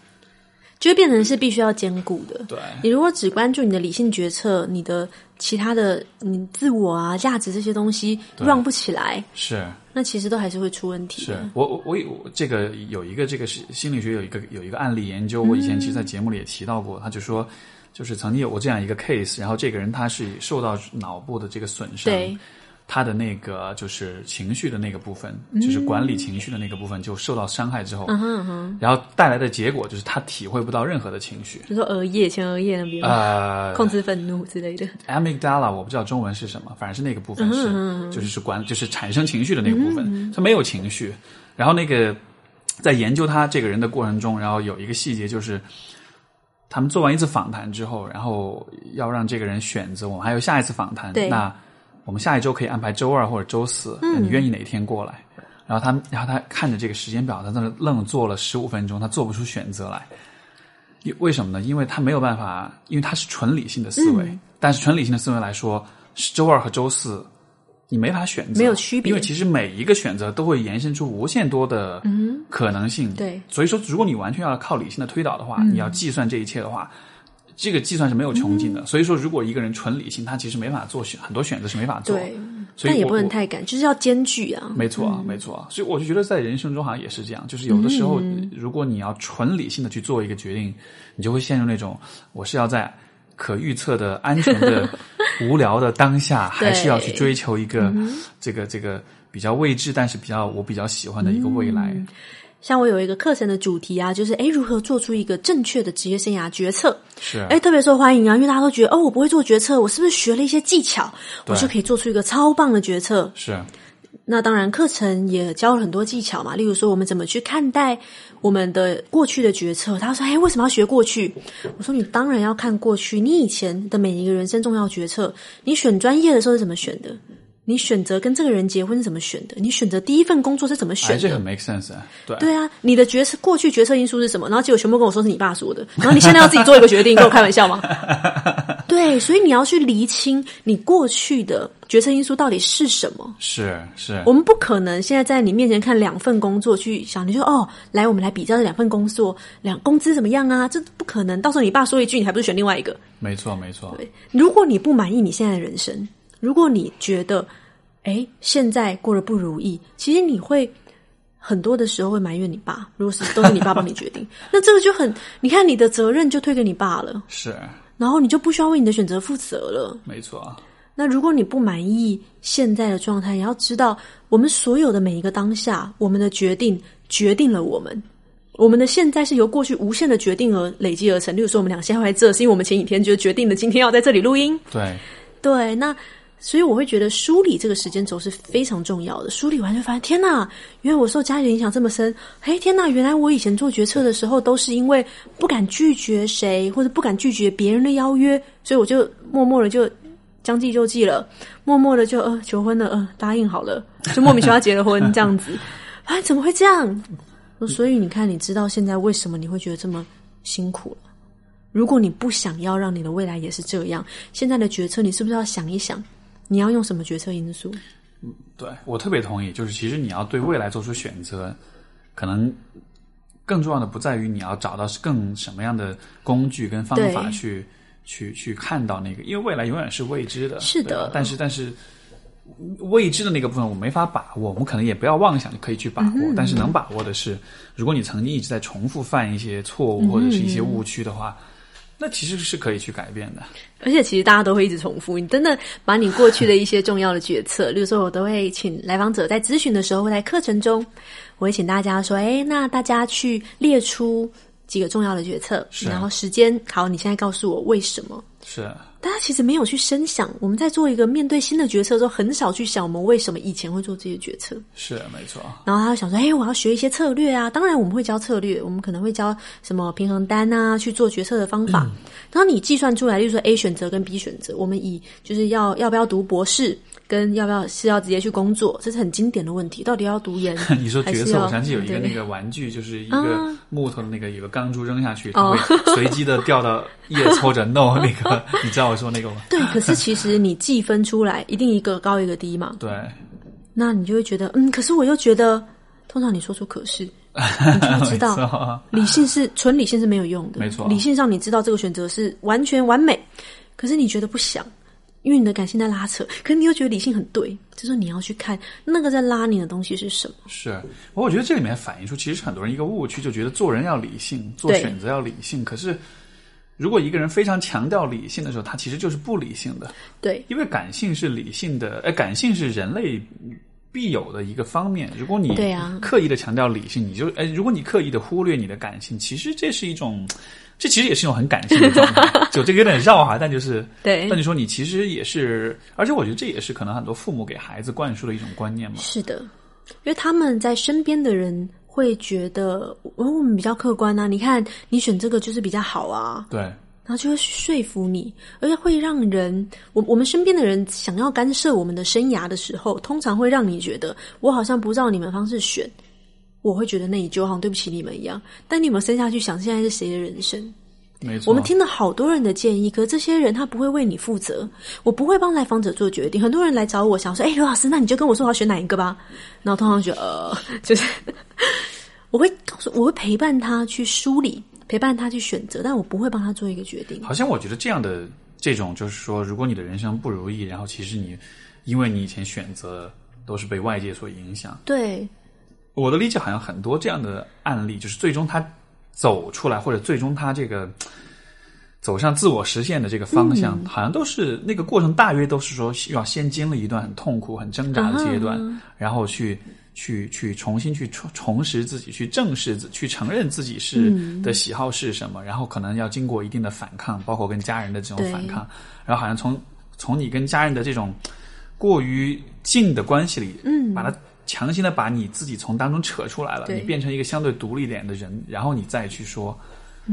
就会变成是必须要兼顾的。对，你如果只关注你的理性决策，你的其他的你自我啊、价值这些东西让不起来，是那其实都还是会出问题。是我我我有这个有一个这个是心理学有一个有一个案例研究，我以前其实，在节目里也提到过，他就说，就是曾经有过这样一个 case，然后这个人他是受到脑部的这个损伤。对。他的那个就是情绪的那个部分，就是管理情绪的那个部分，就受到伤害之后，然后带来的结果就是他体会不到任何的情绪，比如说额叶、前额叶那边，呃，控制愤怒之类的。amygdala 我不知道中文是什么，反正是那个部分是，就是是管，就是产生情绪的那个部分，他没有情绪。然后那个在研究他这个人的过程中，然后有一个细节就是，他们做完一次访谈之后，然后要让这个人选择，我们还有下一次访谈，那。我们下一周可以安排周二或者周四，你愿意哪一天过来？然后他，然后他看着这个时间表，他在那愣坐了十五分钟，他做不出选择来。为什么呢？因为他没有办法，因为他是纯理性的思维。但是纯理性的思维来说，是周二和周四你没法选择，没有区别。因为其实每一个选择都会延伸出无限多的可能性。对，所以说，如果你完全要靠理性的推导的话，你要计算这一切的话。这个计算是没有穷尽的，所以说，如果一个人纯理性，他其实没法做选很多选择是没法做，对，但也不能太赶，就是要兼具啊。没错啊，没错啊，所以我就觉得在人生中好像也是这样，就是有的时候，如果你要纯理性的去做一个决定，你就会陷入那种我是要在可预测的、安全的、无聊的当下，还是要去追求一个这个这个比较未知，但是比较我比较喜欢的一个未来。像我有一个课程的主题啊，就是诶如何做出一个正确的职业生涯决策？是诶特别受欢迎啊，因为大家都觉得哦，我不会做决策，我是不是学了一些技巧，我就可以做出一个超棒的决策？是。那当然，课程也教了很多技巧嘛，例如说我们怎么去看待我们的过去的决策。他说：“哎，为什么要学过去？”我说：“你当然要看过去，你以前的每一个人生重要决策，你选专业的时候是怎么选的？”你选择跟这个人结婚是怎么选的？你选择第一份工作是怎么选的？这很 make sense 啊！对对啊，你的决策过去决策因素是什么？然后结果全部跟我说是你爸说的，然后你现在要自己做一个决定，跟我开玩笑吗？对，所以你要去厘清你过去的决策因素到底是什么。是是，我们不可能现在在你面前看两份工作去想，你说哦，来，我们来比较这两份工作，两工资怎么样啊？这不可能。到时候你爸说一句，你还不是选另外一个？没错没错。对，如果你不满意你现在的人生，如果你觉得哎现在过得不如意，其实你会很多的时候会埋怨你爸。如果是都是你爸帮你决定，那这个就很，你看你的责任就推给你爸了。是。然后你就不需要为你的选择负责了。没错。那如果你不满意现在的状态，也要知道，我们所有的每一个当下，我们的决定决定了我们。我们的现在是由过去无限的决定而累积而成。例如说，我们俩现在在这，是因为我们前几天就决定了今天要在这里录音。对。对，那。所以我会觉得梳理这个时间轴是非常重要的。梳理完就发现，天哪，原来我受家里的影响这么深。嘿，天哪，原来我以前做决策的时候都是因为不敢拒绝谁，或者不敢拒绝别人的邀约，所以我就默默的就将计就计了，默默的就呃求婚了，呃答应好了，就莫名其妙结了婚这样子。哎，怎么会这样？所以你看，你知道现在为什么你会觉得这么辛苦了？如果你不想要让你的未来也是这样，现在的决策你是不是要想一想？你要用什么决策因素？嗯，对我特别同意。就是其实你要对未来做出选择，可能更重要的不在于你要找到更什么样的工具跟方法去去去看到那个，因为未来永远是未知的。是的，但是但是未知的那个部分我没法把握，我们可能也不要妄想可以去把握。但是能把握的是，如果你曾经一直在重复犯一些错误或者是一些误区的话。那其实是可以去改变的，而且其实大家都会一直重复。你真的把你过去的一些重要的决策，例如说，我都会请来访者在咨询的时候，在课程中，我会请大家说：“哎，那大家去列出几个重要的决策，然后时间好，你现在告诉我为什么？”是。大家其实没有去深想，我们在做一个面对新的决策的时候，很少去想我们为什么以前会做这些决策。是没错。然后他就想说：“哎，我要学一些策略啊！”当然，我们会教策略，我们可能会教什么平衡单啊，去做决策的方法。然后你计算出来，例如说 A 选择跟 B 选择，我们以就是要要不要读博士。跟要不要是要直接去工作，这是很经典的问题。到底要读研？你说角色，我想起有一个那个玩具，就是一个木头的那个，有个钢珠扔下去，它会随机的掉到 yes 或者 no 那个。你知道我说那个吗？对，可是其实你计分出来，一定一个高一个低嘛。对。那你就会觉得，嗯，可是我又觉得，通常你说出可是，你就知道，理性是纯理性是没有用的。没错，理性上你知道这个选择是完全完美，可是你觉得不想。因为你的感性在拉扯，可是你又觉得理性很对，就是你要去看那个在拉你的东西是什么。是，我觉得这里面反映出其实是很多人一个误区，就觉得做人要理性，做选择要理性。可是，如果一个人非常强调理性的时候，他其实就是不理性的。对，因为感性是理性的，哎，感性是人类必有的一个方面。如果你刻意的强调理性，你就哎，如果你刻意的忽略你的感性，其实这是一种。这其实也是一种很感性的状态，就这个有点绕哈，但就是对。那你说你其实也是，而且我觉得这也是可能很多父母给孩子灌输的一种观念嘛。是的，因为他们在身边的人会觉得，哦，我们比较客观啊，你看你选这个就是比较好啊，对，然后就会说服你，而且会让人，我我们身边的人想要干涉我们的生涯的时候，通常会让你觉得，我好像不照你们方式选。我会觉得内疚，好像对不起你们一样。但你有没有深下去想，现在是谁的人生？没错，我们听了好多人的建议，可是这些人他不会为你负责。我不会帮来访者做决定。很多人来找我，想说：“哎，刘老师，那你就跟我说我要选哪一个吧。”然后通常觉得，呃，就是我会告诉，我会陪伴他去梳理，陪伴他去选择，但我不会帮他做一个决定。好像我觉得这样的这种，就是说，如果你的人生不如意，然后其实你因为你以前选择都是被外界所影响，对。我的理解好像很多这样的案例，就是最终他走出来，或者最终他这个走向自我实现的这个方向，好像都是那个过程，大约都是说要先经历一段很痛苦、很挣扎的阶段，然后去去去重新去重重拾自己，去正视自，去承认自己是的喜好是什么，然后可能要经过一定的反抗，包括跟家人的这种反抗，然后好像从从你跟家人的这种过于近的关系里，嗯，把它。强行的把你自己从当中扯出来了，你变成一个相对独立点的人，然后你再去说，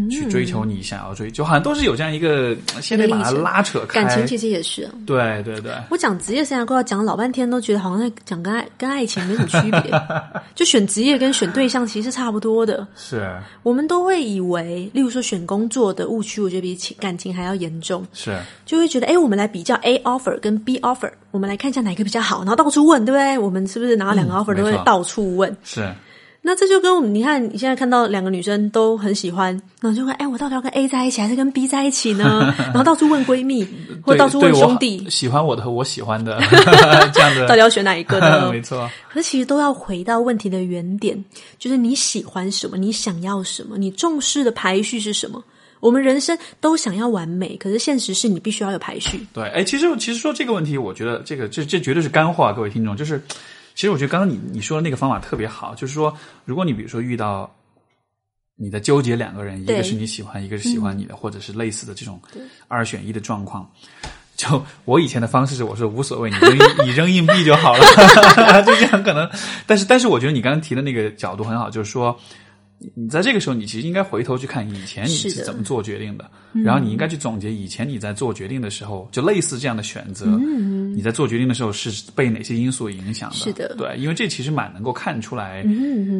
去追求你想要追，就好像都是有这样一个，先得把它拉扯开。感情其实也是，对对对。我讲职业生涯规划讲了老半天，都觉得好像在讲跟爱跟爱情没什么区别，就选职业跟选对象其实是差不多的。是，我们都会以为，例如说选工作的误区，我觉得比情感情还要严重。是，就会觉得，哎，我们来比较 A offer 跟 B offer，我们来看一下哪个比较好，然后到处问，对不对？我们是不是拿到两个 offer 都会到处问？是。那这就跟我们，你看你现在看到两个女生都很喜欢，然后就会哎，我到底要跟 A 在一起还是跟 B 在一起呢？然后到处问闺蜜，或到处问兄弟，喜欢我的和我喜欢的 这样的，到底要选哪一个呢？没错。可是其实都要回到问题的原点，就是你喜欢什么，你想要什么，你重视的排序是什么？我们人生都想要完美，可是现实是你必须要有排序。对，哎，其实其实说这个问题，我觉得这个这这绝对是干话，各位听众，就是。其实我觉得刚刚你你说的那个方法特别好，就是说，如果你比如说遇到你在纠结两个人，一个是你喜欢，一个是喜欢你的，或者是类似的这种二选一的状况，就我以前的方式是我说无所谓，你扔 你扔硬币就好了，就这样可能。但是但是我觉得你刚刚提的那个角度很好，就是说。你在这个时候，你其实应该回头去看以前你是怎么做决定的，然后你应该去总结以前你在做决定的时候，就类似这样的选择，你在做决定的时候是被哪些因素影响的？是的，对，因为这其实蛮能够看出来，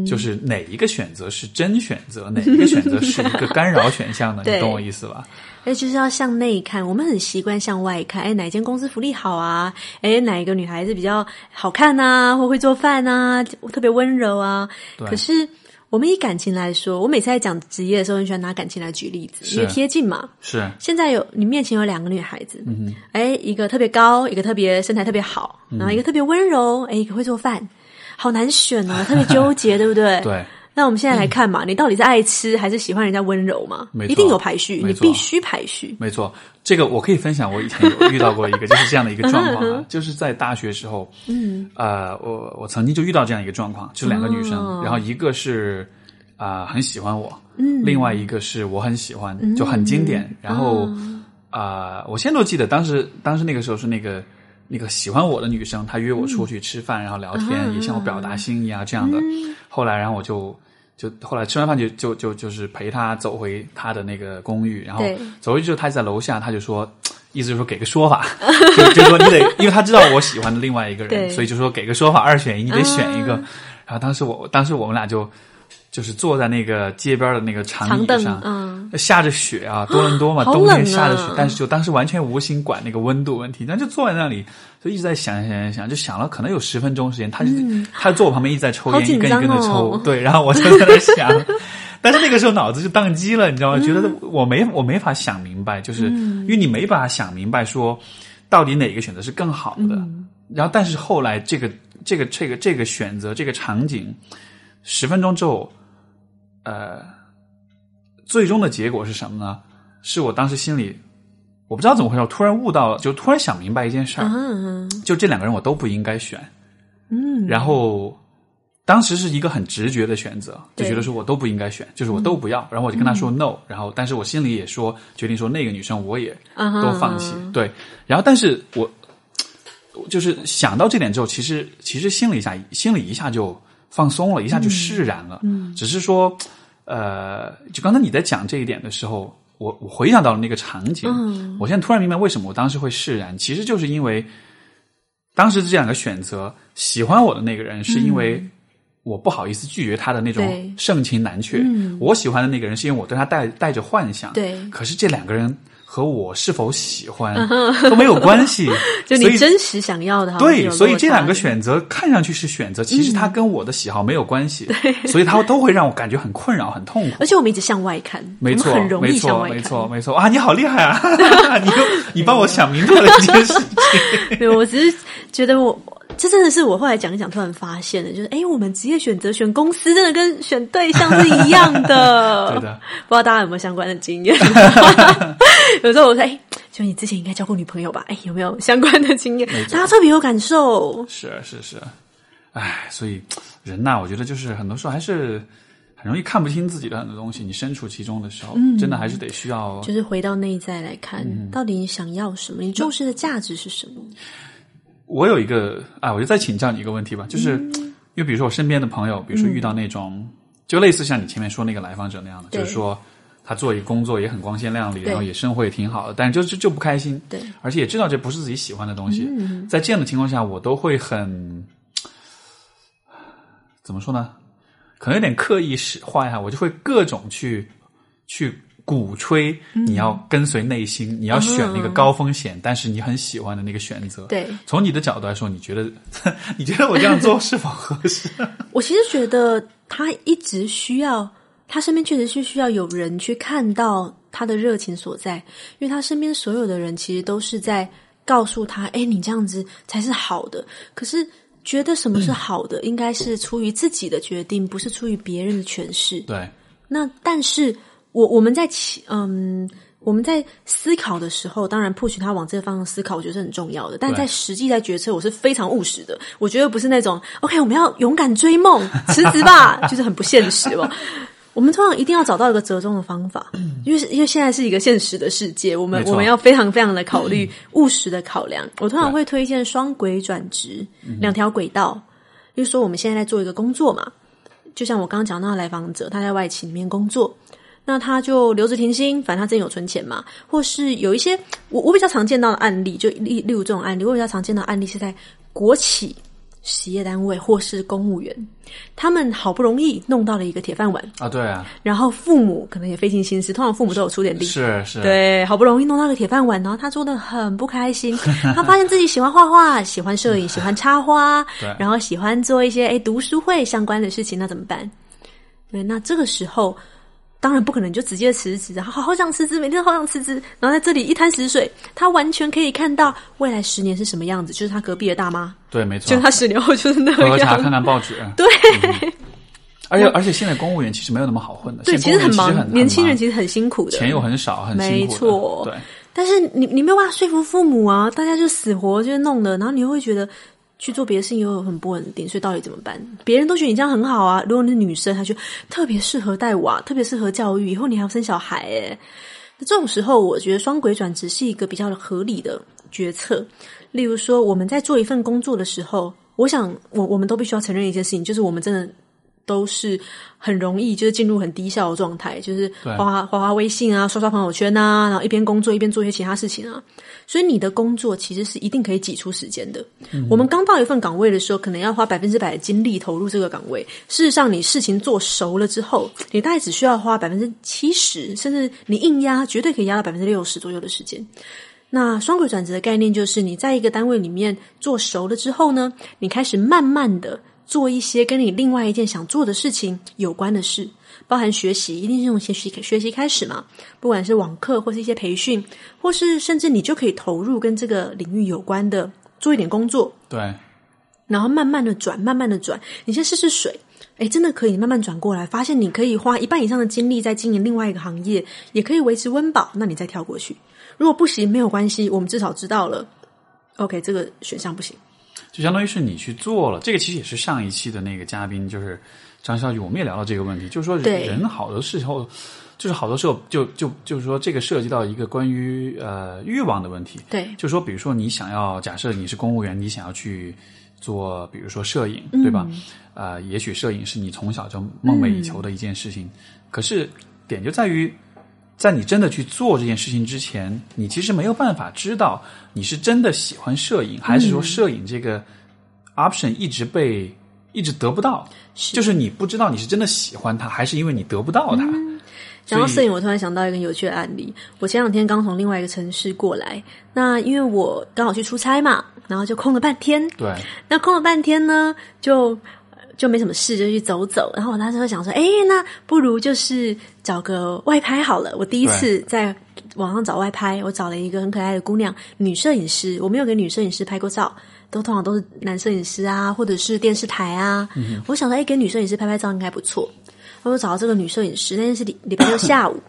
就是哪一个选择是真选择，哪一个选择是一个干扰选项的，你懂我意思吧？哎，就是要向内看，我们很习惯向外看。哎，哪间公司福利好啊？哎，哪一个女孩子比较好看啊？或会做饭啊？特别温柔啊？可是。我们以感情来说，我每次在讲职业的时候，很喜欢拿感情来举例子，因为贴近嘛。是。现在有你面前有两个女孩子，嗯哎，一个特别高，一个特别身材特别好，然后一个特别温柔，哎，一个会做饭，好难选哦，特别纠结，对不对？对。那我们现在来看嘛，你到底是爱吃还是喜欢人家温柔嘛？没，一定有排序，你必须排序。没错，这个我可以分享。我以前有遇到过一个，就是这样的一个状况啊，就是在大学时候，嗯，呃，我我曾经就遇到这样一个状况，就两个女生，然后一个是。啊，很喜欢我。嗯，另外一个是我很喜欢，就很经典。然后啊，我现在都记得，当时当时那个时候是那个那个喜欢我的女生，她约我出去吃饭，然后聊天，也向我表达心意啊这样的。后来，然后我就就后来吃完饭就就就就是陪她走回她的那个公寓，然后走回去之后，她在楼下，她就说，意思就是说给个说法，就就说你得，因为她知道我喜欢的另外一个人，所以就说给个说法，二选一，你得选一个。然后当时我当时我们俩就。就是坐在那个街边的那个长椅上，嗯，下着雪啊，多伦多嘛，冬天下着雪，但是就当时完全无心管那个温度问题，那就坐在那里，就一直在想想想想，就想了可能有十分钟时间，他就他坐我旁边一直在抽烟，一根一根的抽，对，然后我就在那想，但是那个时候脑子就宕机了，你知道吗？觉得我没我没法想明白，就是因为你没办法想明白说到底哪个选择是更好的，然后但是后来这个这个这个这个选择这个场景十分钟之后。呃，最终的结果是什么呢？是我当时心里我不知道怎么回事，我突然悟到，就突然想明白一件事儿，就这两个人我都不应该选。嗯，然后当时是一个很直觉的选择，就觉得说我都不应该选，就是我都不要。然后我就跟他说 no，然后但是我心里也说决定说那个女生我也都放弃。对，然后但是我就是想到这点之后，其实其实心里一下心里一下就。放松了一下就释然了，嗯，只是说，呃，就刚才你在讲这一点的时候，我我回想到了那个场景，嗯，我现在突然明白为什么我当时会释然，其实就是因为当时这两个选择，喜欢我的那个人是因为我不好意思拒绝他的那种盛情难却，我喜欢的那个人是因为我对他带带着幻想，对，可是这两个人。和我是否喜欢都没有关系，就你真实想要的。对，所以这两个选择看上去是选择，其实它跟我的喜好没有关系。对，所以它都会让我感觉很困扰、很痛苦。而且我们一直向外看，没错，很容易向外看。没错，没错啊！你好厉害啊！你你帮我想明白了一件事情。对，我只是觉得我。这真的是我后来讲一讲，突然发现的，就是哎，我们职业选择选公司，真的跟选对象是一样的。对的，不知道大家有没有相关的经验？有时候我说，哎，就你之前应该交过女朋友吧？哎，有没有相关的经验？大家特别有感受。是是是，哎，所以人呐，我觉得就是很多时候还是很容易看不清自己的很多东西。你身处其中的时候，真的还是得需要，就是回到内在来看，到底你想要什么？你重视的价值是什么？我有一个啊，我就再请教你一个问题吧，就是因为比如说我身边的朋友，比如说遇到那种就类似像你前面说那个来访者那样的，就是说他做一个工作也很光鲜亮丽，然后也生活也挺好的，但是就就就不开心，对，而且也知道这不是自己喜欢的东西。嗯。在这样的情况下，我都会很怎么说呢？可能有点刻意使坏哈，我就会各种去去鼓吹你要跟随内心，你要选那个高风险、但是你很喜欢的那个选择。对从你的角度来说，你觉得 你觉得我这样做是否合适？我其实觉得他一直需要，他身边确实是需要有人去看到他的热情所在，因为他身边所有的人其实都是在告诉他：“哎，你这样子才是好的。”可是觉得什么是好的，应该是出于自己的决定，不是出于别人的诠释。对，那但是我我们在起嗯。我们在思考的时候，当然 push 他往这个方向思考，我觉得是很重要的。但在实际在决策，我是非常务实的。我觉得不是那种 OK，我们要勇敢追梦，辞职吧，就是很不现实哦。我们通常一定要找到一个折中的方法，因为因为现在是一个现实的世界，我们我们要非常非常的考虑 务实的考量。我通常会推荐双轨转职，两条轨道。就是说，我们现在在做一个工作嘛，就像我刚刚讲到的来访者，他在外企里面工作，那他就留职停薪，反正他真有存钱嘛，或是有一些我我比较常见到的案例，就例例如这种案例，我比较常见到的案例是在国企、实业单位或是公务员，他们好不容易弄到了一个铁饭碗，啊，对啊，然后父母可能也费尽心思，通常父母都有出点力，是是，对，好不容易弄到个铁饭碗，然后他做的很不开心。他发现自己喜欢画画，喜欢摄影，喜欢插花对，然后喜欢做一些诶读书会相关的事情，那怎么办？对，那这个时候当然不可能就直接辞职，然后好好想辞职，每天都好想辞职，然后在这里一滩死水。他完全可以看到未来十年是什么样子，就是他隔壁的大妈，对，没错。就，他十年后就是那个喝茶，看看报纸，对。嗯而且而且 现在公务员其实没有那么好混的，对，其实很忙，年轻人其实很辛苦的，钱又很少，很辛没苦对。但是你你没有办法说服父母啊，大家就死活就弄的，然后你又会觉得去做别的事情又很不稳定，所以到底怎么办？别人都觉得你这样很好啊，如果你是女生，她就特别适合带娃，特别适合教育，以后你还要生小孩诶。那这种时候，我觉得双轨转职是一个比较合理的决策。例如说，我们在做一份工作的时候，我想我我们都必须要承认一件事情，就是我们真的都是很容易就是进入很低效的状态，就是对滑滑滑滑微信啊，刷刷朋友圈啊，然后一边工作一边做一些其他事情啊。所以你的工作其实是一定可以挤出时间的。我们刚到一份岗位的时候，可能要花百分之百的精力投入这个岗位。事实上，你事情做熟了之后，你大概只需要花百分之七十，甚至你硬压，绝对可以压到百分之六十左右的时间。那双轨转职的概念就是，你在一个单位里面做熟了之后呢，你开始慢慢的做一些跟你另外一件想做的事情有关的事，包含学习，一定是从学习学习开始嘛，不管是网课或是一些培训，或是甚至你就可以投入跟这个领域有关的做一点工作，对，然后慢慢的转，慢慢的转，你先试试水。哎，真的可以慢慢转过来，发现你可以花一半以上的精力在经营另外一个行业，也可以维持温饱，那你再跳过去。如果不行，没有关系，我们至少知道了，OK，这个选项不行。就相当于是你去做了，这个其实也是上一期的那个嘉宾，就是张小雨，我们也聊到这个问题，就是说对人好多时候，就是好多时候就就就是说这个涉及到一个关于呃欲望的问题，对就是说比如说你想要假设你是公务员，你想要去做比如说摄影，对吧？呃，也许摄影是你从小就梦寐以求的一件事情，可是点就在于。在你真的去做这件事情之前，你其实没有办法知道你是真的喜欢摄影，还是说摄影这个 option 一直被一直得不到，就是你不知道你是真的喜欢它，还是因为你得不到它。讲到摄影，我突然想到一个有趣的案例。我前两天刚从另外一个城市过来，那因为我刚好去出差嘛，然后就空了半天。对，那空了半天呢，就就没什么事，就去走走。然后我当时会想说，哎，那不如就是找个外拍好了。我第一次在网上找外拍，我找了一个很可爱的姑娘，女摄影师。我没有给女摄影师拍过照，都通常都是男摄影师啊，或者是电视台啊。我想说，哎，给女摄影师拍拍照应该不错。我就找到这个女摄影师，那天是礼礼拜六下午，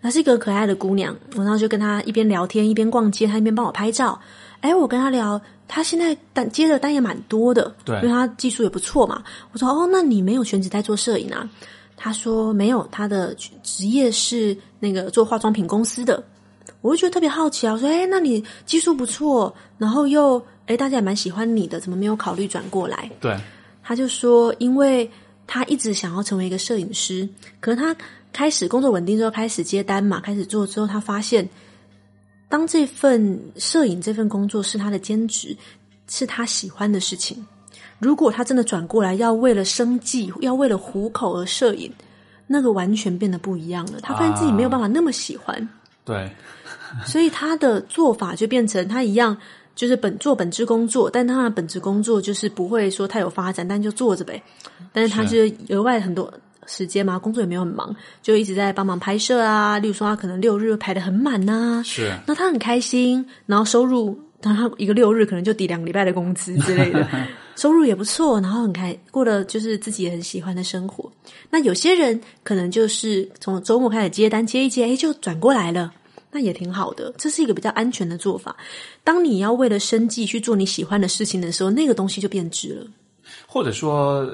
她是一个可爱的姑娘，我然后就跟她一边聊天一边逛街，她一边帮我拍照。哎，我跟她聊，她现在单接的单也蛮多的，对因为他技术也不错嘛。我说哦，那你没有全职在做摄影啊？他说没有，他的职业是那个做化妆品公司的。我就觉得特别好奇啊，我说哎，那你技术不错，然后又哎大家也蛮喜欢你的，怎么没有考虑转过来？对，他就说，因为他一直想要成为一个摄影师，可是他开始工作稳定之后，开始接单嘛，开始做之后，他发现，当这份摄影这份工作是他的兼职，是他喜欢的事情。如果他真的转过来要为了生计，要为了糊口而摄影，那个完全变得不一样了。他发现自己没有办法那么喜欢，对，所以他的做法就变成他一样，就是本做本职工作，但他的本职工作就是不会说太有发展，但就做着呗。但是他就是额外很多时间嘛，工作也没有很忙，就一直在帮忙拍摄啊。例如说，他可能六日排的很满呐、是那他很开心，然后收入，然后他一个六日可能就抵两个礼拜的工资之类的，收入也不错，然后很开，过了就是自己也很喜欢的生活。那有些人可能就是从周末开始接单，接一接，哎，就转过来了。那也挺好的，这是一个比较安全的做法。当你要为了生计去做你喜欢的事情的时候，那个东西就变质了。或者说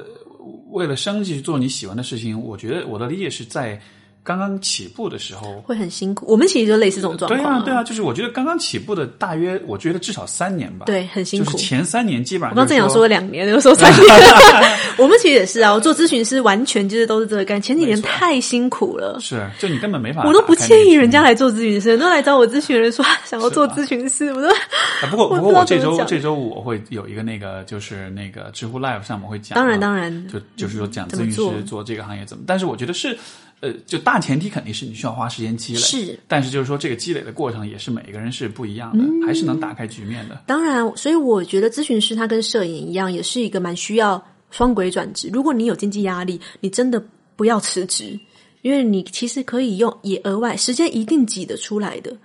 为了生计去做你喜欢的事情，我觉得我的理解是在刚刚起步的时候。会很辛苦。我们其实就类似这种状况、对啊，对啊，就是我觉得刚刚起步的大约，我觉得至少三年吧。对很辛苦就是前三年基本上我刚正想说两年，又说三年。我们其实也是啊，我做咨询师完全就是都是这个干。前几年太辛苦了，是，就你根本没法。我都不建议人家。来做咨询师，都来找我咨询人说想要做咨询师，我都啊、不过我不过我这周这周五我会有一个那个就是那个知乎 Live 上我会讲啊，当然当然就就是说讲咨询师做这个行业怎么，但是我觉得是。呃，就大前提肯定是你需要花时间积累，是，但是就是说这个积累的过程也是每个人是不一样的，嗯还是能打开局面的。当然，所以我觉得咨询师他跟摄影一样，也是一个蛮需要双轨转职。如果你有经济压力，你真的不要辞职，因为你其实可以用也额外时间一定挤得出来的。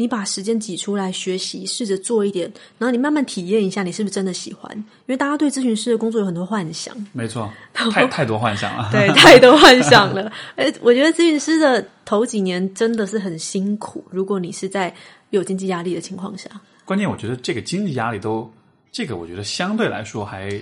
你把时间挤出来学习，试着做一点，然后你慢慢体验一下，你是不是真的喜欢？因为大家对咨询师的工作有很多幻想，没错，太太多幻想了。对，太多幻想了。哎，我觉得咨询师的头几年真的是很辛苦。如果你是在有经济压力的情况下，关键我觉得这个经济压力都，这个我觉得相对来说还，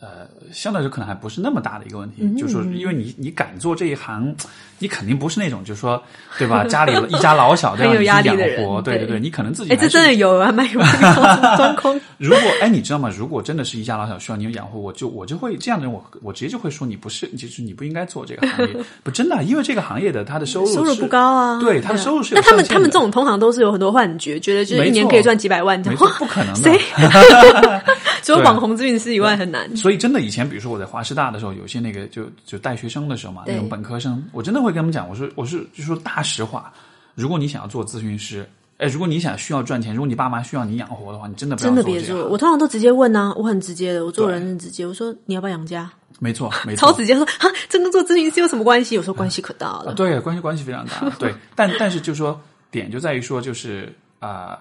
呃，相对来说可能还不是那么大的一个问嗯题。就是说，因为你你敢做这一行，你肯定不是那种就是说，对吧？家里一家老小都要很有压力的人活，对对对，你可能自己哎，这真的有啊，蛮有 状况。如果哎，你知道吗？如果真的是一家老小需要你养活，我就我就会这样的人，我我直接就会说你不是，就是你不应该做这个行业。不，真的，因为这个行业的他的收入收入不高啊，对，他的收入是有但他们他们这种通常都是有很多幻觉，觉得就是一年可以赚几百万，没错哇不可能的谁？除了网红咨询师以外很难。所以真的，以前比如说我在华师大的时候，有些那个就就带学生的时候嘛，那种本科生，我真的会跟他们讲，我说我是就说大实话，如果你想要做咨询师，哎，如果你想需要赚钱，如果你爸妈需要你养活的话，你真的不要真的别做，我通常都直接问啊，我很直接的，我做人很直接，我说你要不要养家？没错，没错，超直接说啊，这跟做咨询师有什么关系？我说关系可大了。对，关系关系非常大。对，但但是就说点就在于说，就是啊、呃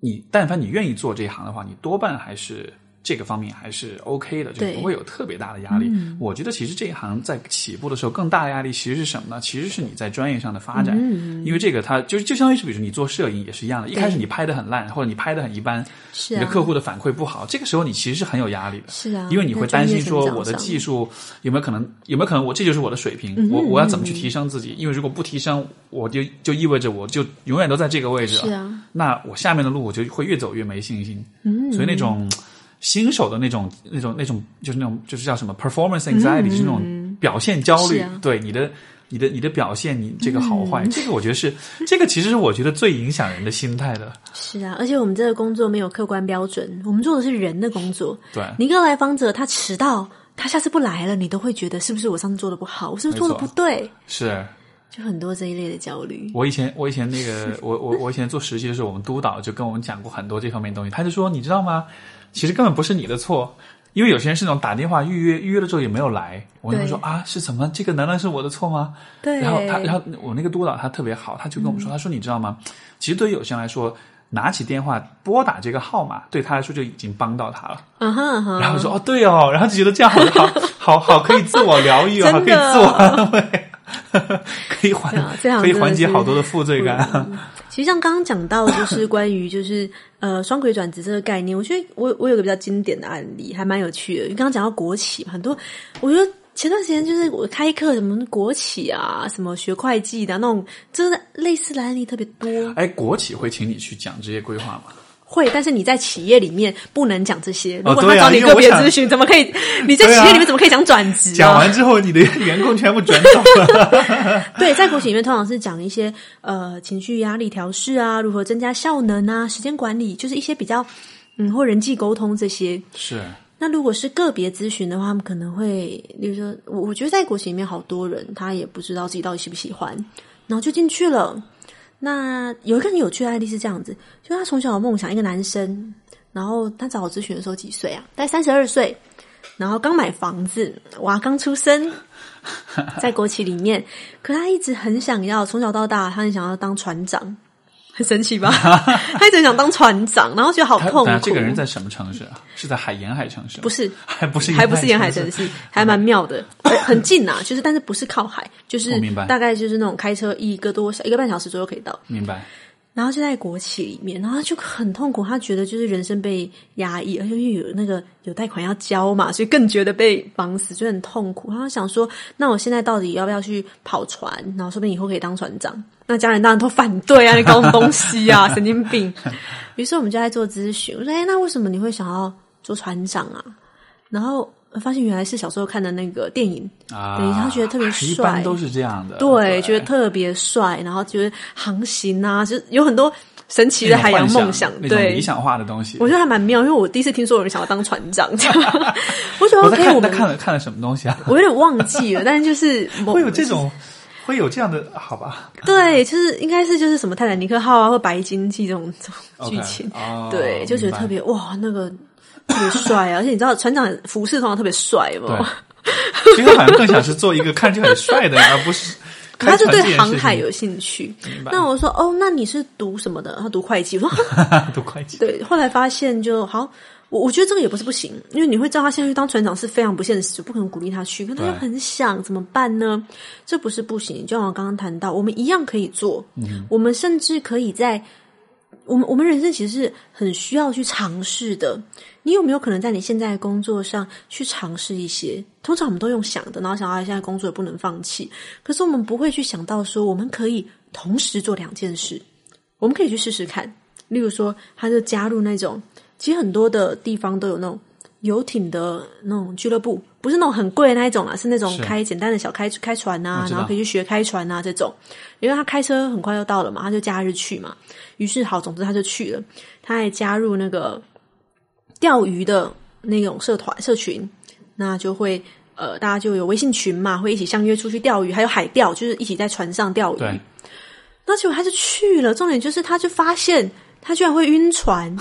你但凡你愿意做这一行的话，你多半还是这个方面还是 OK 的，就不会有特别大的压力。我觉得其实这一行在起步的时候，更大的压力其实是什么呢？其实是你在专业上的发展，因为这个它就就相当于是，比如说你做摄影也是一样的，一开始你拍的很烂，或者你拍的很一般，你的，客户的反馈不好，这个时候你其实是很有压力的。是啊，因为你会担心说我的技术有没有可能有没有可能我这就是我的水平，嗯我我要怎么去提升自己？因为如果不提升，我就就意味着我就永远都在这个位置了。是啊，那我下面的路我就会越走越没信心。嗯，所以那种新手的那种那种那种就是那种就是叫什么 performance anxiety，、是那种表现焦虑，对你的。你的你的表现，你这个好坏，嗯这个我觉得是这个，其实是我觉得最影响人的心态的。是啊，而且我们这个工作没有客观标准，我们做的是人的工作。对，你一个来访者他迟到，他下次不来了，你都会觉得是不是我上次做的不好，我是不是做的不对？是就很多这一类的焦虑。我以前我以前那个 我我我以前做实习的时候，我们督导就跟我们讲过很多这方面的东西。他就说，你知道吗？其实根本不是你的错，因为有些人是那种打电话预约，预约了之后也没有来。我就会说啊，是怎么？这个难道是我的错吗？对，然后他，然后我那个督导他特别好，他就跟我们说，他说你知道吗？其实对于有些人来说，拿起电话拨打这个号码，对他来说就已经帮到他了。嗯哼嗯哼，然后说哦，对哦，然后就觉得这样好好好好可以自我疗愈哦，好可以自我安慰，可以缓这样可以缓解好多的负罪感。其实像刚刚讲到，就是关于就是呃双轨转职这个概念，我觉得我我有个比较经典的案例，还蛮有趣的。刚刚讲到国企嘛，很多我觉得前段时间就是我开课什么国企啊，什么学会计的那种，真的类似的案例特别多。哎，国企会请你去讲这些规划吗？会，但是你在企业里面不能讲这些。如果他找你个别咨询，怎么可以？你在企业里面怎么可以讲转职讲啊？完之后，你的员工全部转走了。对，在国企里面通常是讲一些呃情绪压力调试啊，如何增加效能啊，时间管理，就是一些比较嗯或人际沟通这些。是，那如果是个别咨询的话，他们可能会，比如说，我我觉得在国企里面，好多人他也不知道自己到底喜不喜欢，然后就进去了。那有一个很有趣的案例是这样子，就他从小有梦想，一个男生，然后他找我咨询的时候几岁啊？大概三十二岁，然后刚买房子，娃刚出生，在国企里面，可他一直很想要，从小到大，他很想要当船长，很神奇吧？他一直想当船长，然后觉得好痛苦。这个人在什么城市啊？是在海沿海城市？不是，还不是还不是沿海城城市，还蛮妙的，呃很近呐、就是但是不是靠海，就是大概就是那种开车一个多小一个半小时左右可以到。明白。然后就在国企里面，然后他就很痛苦，他觉得就是人生被压抑，而且因为有那个有贷款要交嘛，所以更觉得被绑死，就很痛苦。他想说，那我现在到底要不要去跑船？然后说不定以后可以当船长。那家人当然都反对啊，你搞什么东西啊，神经病！于是我们就在做咨询，我说：“哎，那为什么你会想要做船长啊？”然后发现原来是小时候看的那个电影，啊，对他觉得特别一帅般都是这样的。对，觉得特别帅，然后觉得航行啊，就有很多神奇的海洋梦想，对理，想化的东西。我觉得还蛮妙，因为我第一次听说有人想要当船长，我觉得 OK，我们看了看了什么东西啊？我有点忘记了，但是就是 某会有这种，会有这样的，好吧？对，就是应该是就是什么泰坦尼克号啊或白鲸记这种这种剧情哦对，就觉得特别哇，那个特别帅啊，而且你知道船长服饰通常特别帅对嘛，，所以他好像更想是做一个看起来很帅的人，而不是 他是对航海有兴趣。白那我说哦，那你是读什么的？他读会计。我 说读会计。对，后来发现就好。我我觉得这个也不是不行，因为你会知道他现在去当船长是非常不现实，不可能鼓励他去，可他又很想，怎么办呢？这不是不行，就像我刚刚谈到，我们一样可以做，我们甚至可以在我们我们人生其实是很需要去尝试的。你有没有可能在你现在的工作上去尝试一些？通常我们都用想的，然后想到现在工作也不能放弃，可是我们不会去想到说，我们可以同时做两件事，我们可以去试试看。例如说，他就加入那种，其实很多的地方都有那种游艇的那种俱乐部，不是那种很贵的那一种啦，是那种开简单的小开开船啊然后可以去学开船啊这种。因为他开车很快就到了嘛，他就假日去嘛。于是好，总之他就去了，他还加入那个钓鱼的那种社团社群，那就会。呃，大家就有微信群嘛，会一起相约出去钓鱼，还有海钓，就是一起在船上钓鱼。对，那结果他就去了，重点就是他就发现他居然会晕船，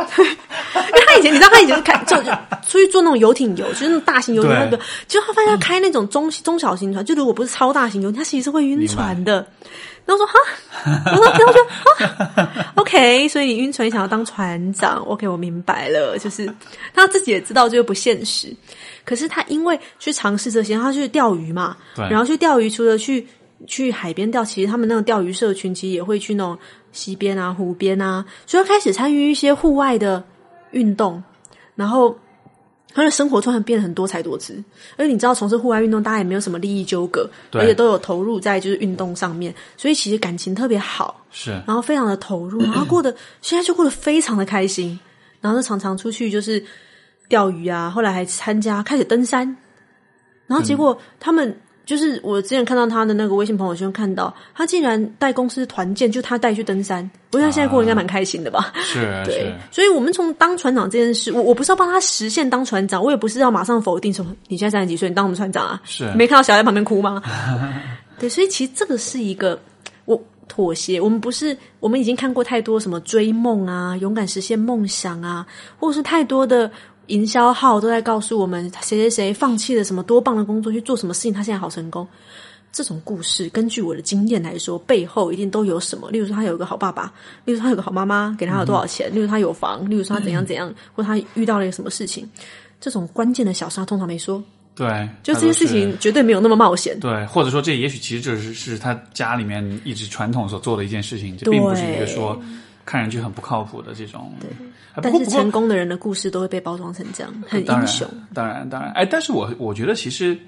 因为他以前你知道他以前是开就就出去坐那种游艇游，就是那种大型游艇，对。那个结果他发现他开那种中中小型船，就如果不是超大型游艇，他其实是会晕船的。然后说哈，然后然后说哈，OK，所以你晕船，想要当船长，OK，我明白了，就是他自己也知道这个不现实，可是他因为去尝试这些，他去钓鱼嘛，对。然后去钓鱼，除了去去海边钓，其实他们那种钓鱼社群其实也会去那种溪边啊、湖边啊，所以他开始参与一些户外的运动，然后他的生活突然变得很多才多姿。而且你知道，从事户外运动，大家也没有什么利益纠葛，而且都有投入在就是运动上面，所以其实感情特别好。是然后非常的投入，然后过得 现在就过得非常的开心，然后就常常出去就是钓鱼啊，后来还参加开始登山，然后结果他们就是我之前看到他的那个微信朋友圈，看到他竟然带公司团建，就他带去登山，我觉得他现在过得应该蛮开心的吧。是 对是，，所以我们从当船长这件事，我我不是要帮他实现当船长，我也不是要马上否定什么。你现在三十几岁，你当我们船长啊？是没看到小孩在旁边哭吗？对，所以其实这个是一个我妥协。我们不是，我们已经看过太多什么追梦啊、勇敢实现梦想啊，或者是太多的营销号都在告诉我们谁谁谁放弃了什么多棒的工作去做什么事情，他现在好成功。这种故事，根据我的经验来说，背后一定都有什么。例如说，他有一个好爸爸；例如说，他有个好妈妈，给他有多少钱；例如他有房；例如说，他怎样怎样，或他遇到了一个什么事情。这种关键的小事，他通常没说。对，就这些事情绝对没有那么冒险。对，或者说这也许其实就是是他家里面一直传统所做的一件事情，这并不是一个说看上去很不靠谱的这种。对，但是成功的人的故事都会被包装成这样，很英雄。当然，当然，哎，但是我我觉得其实，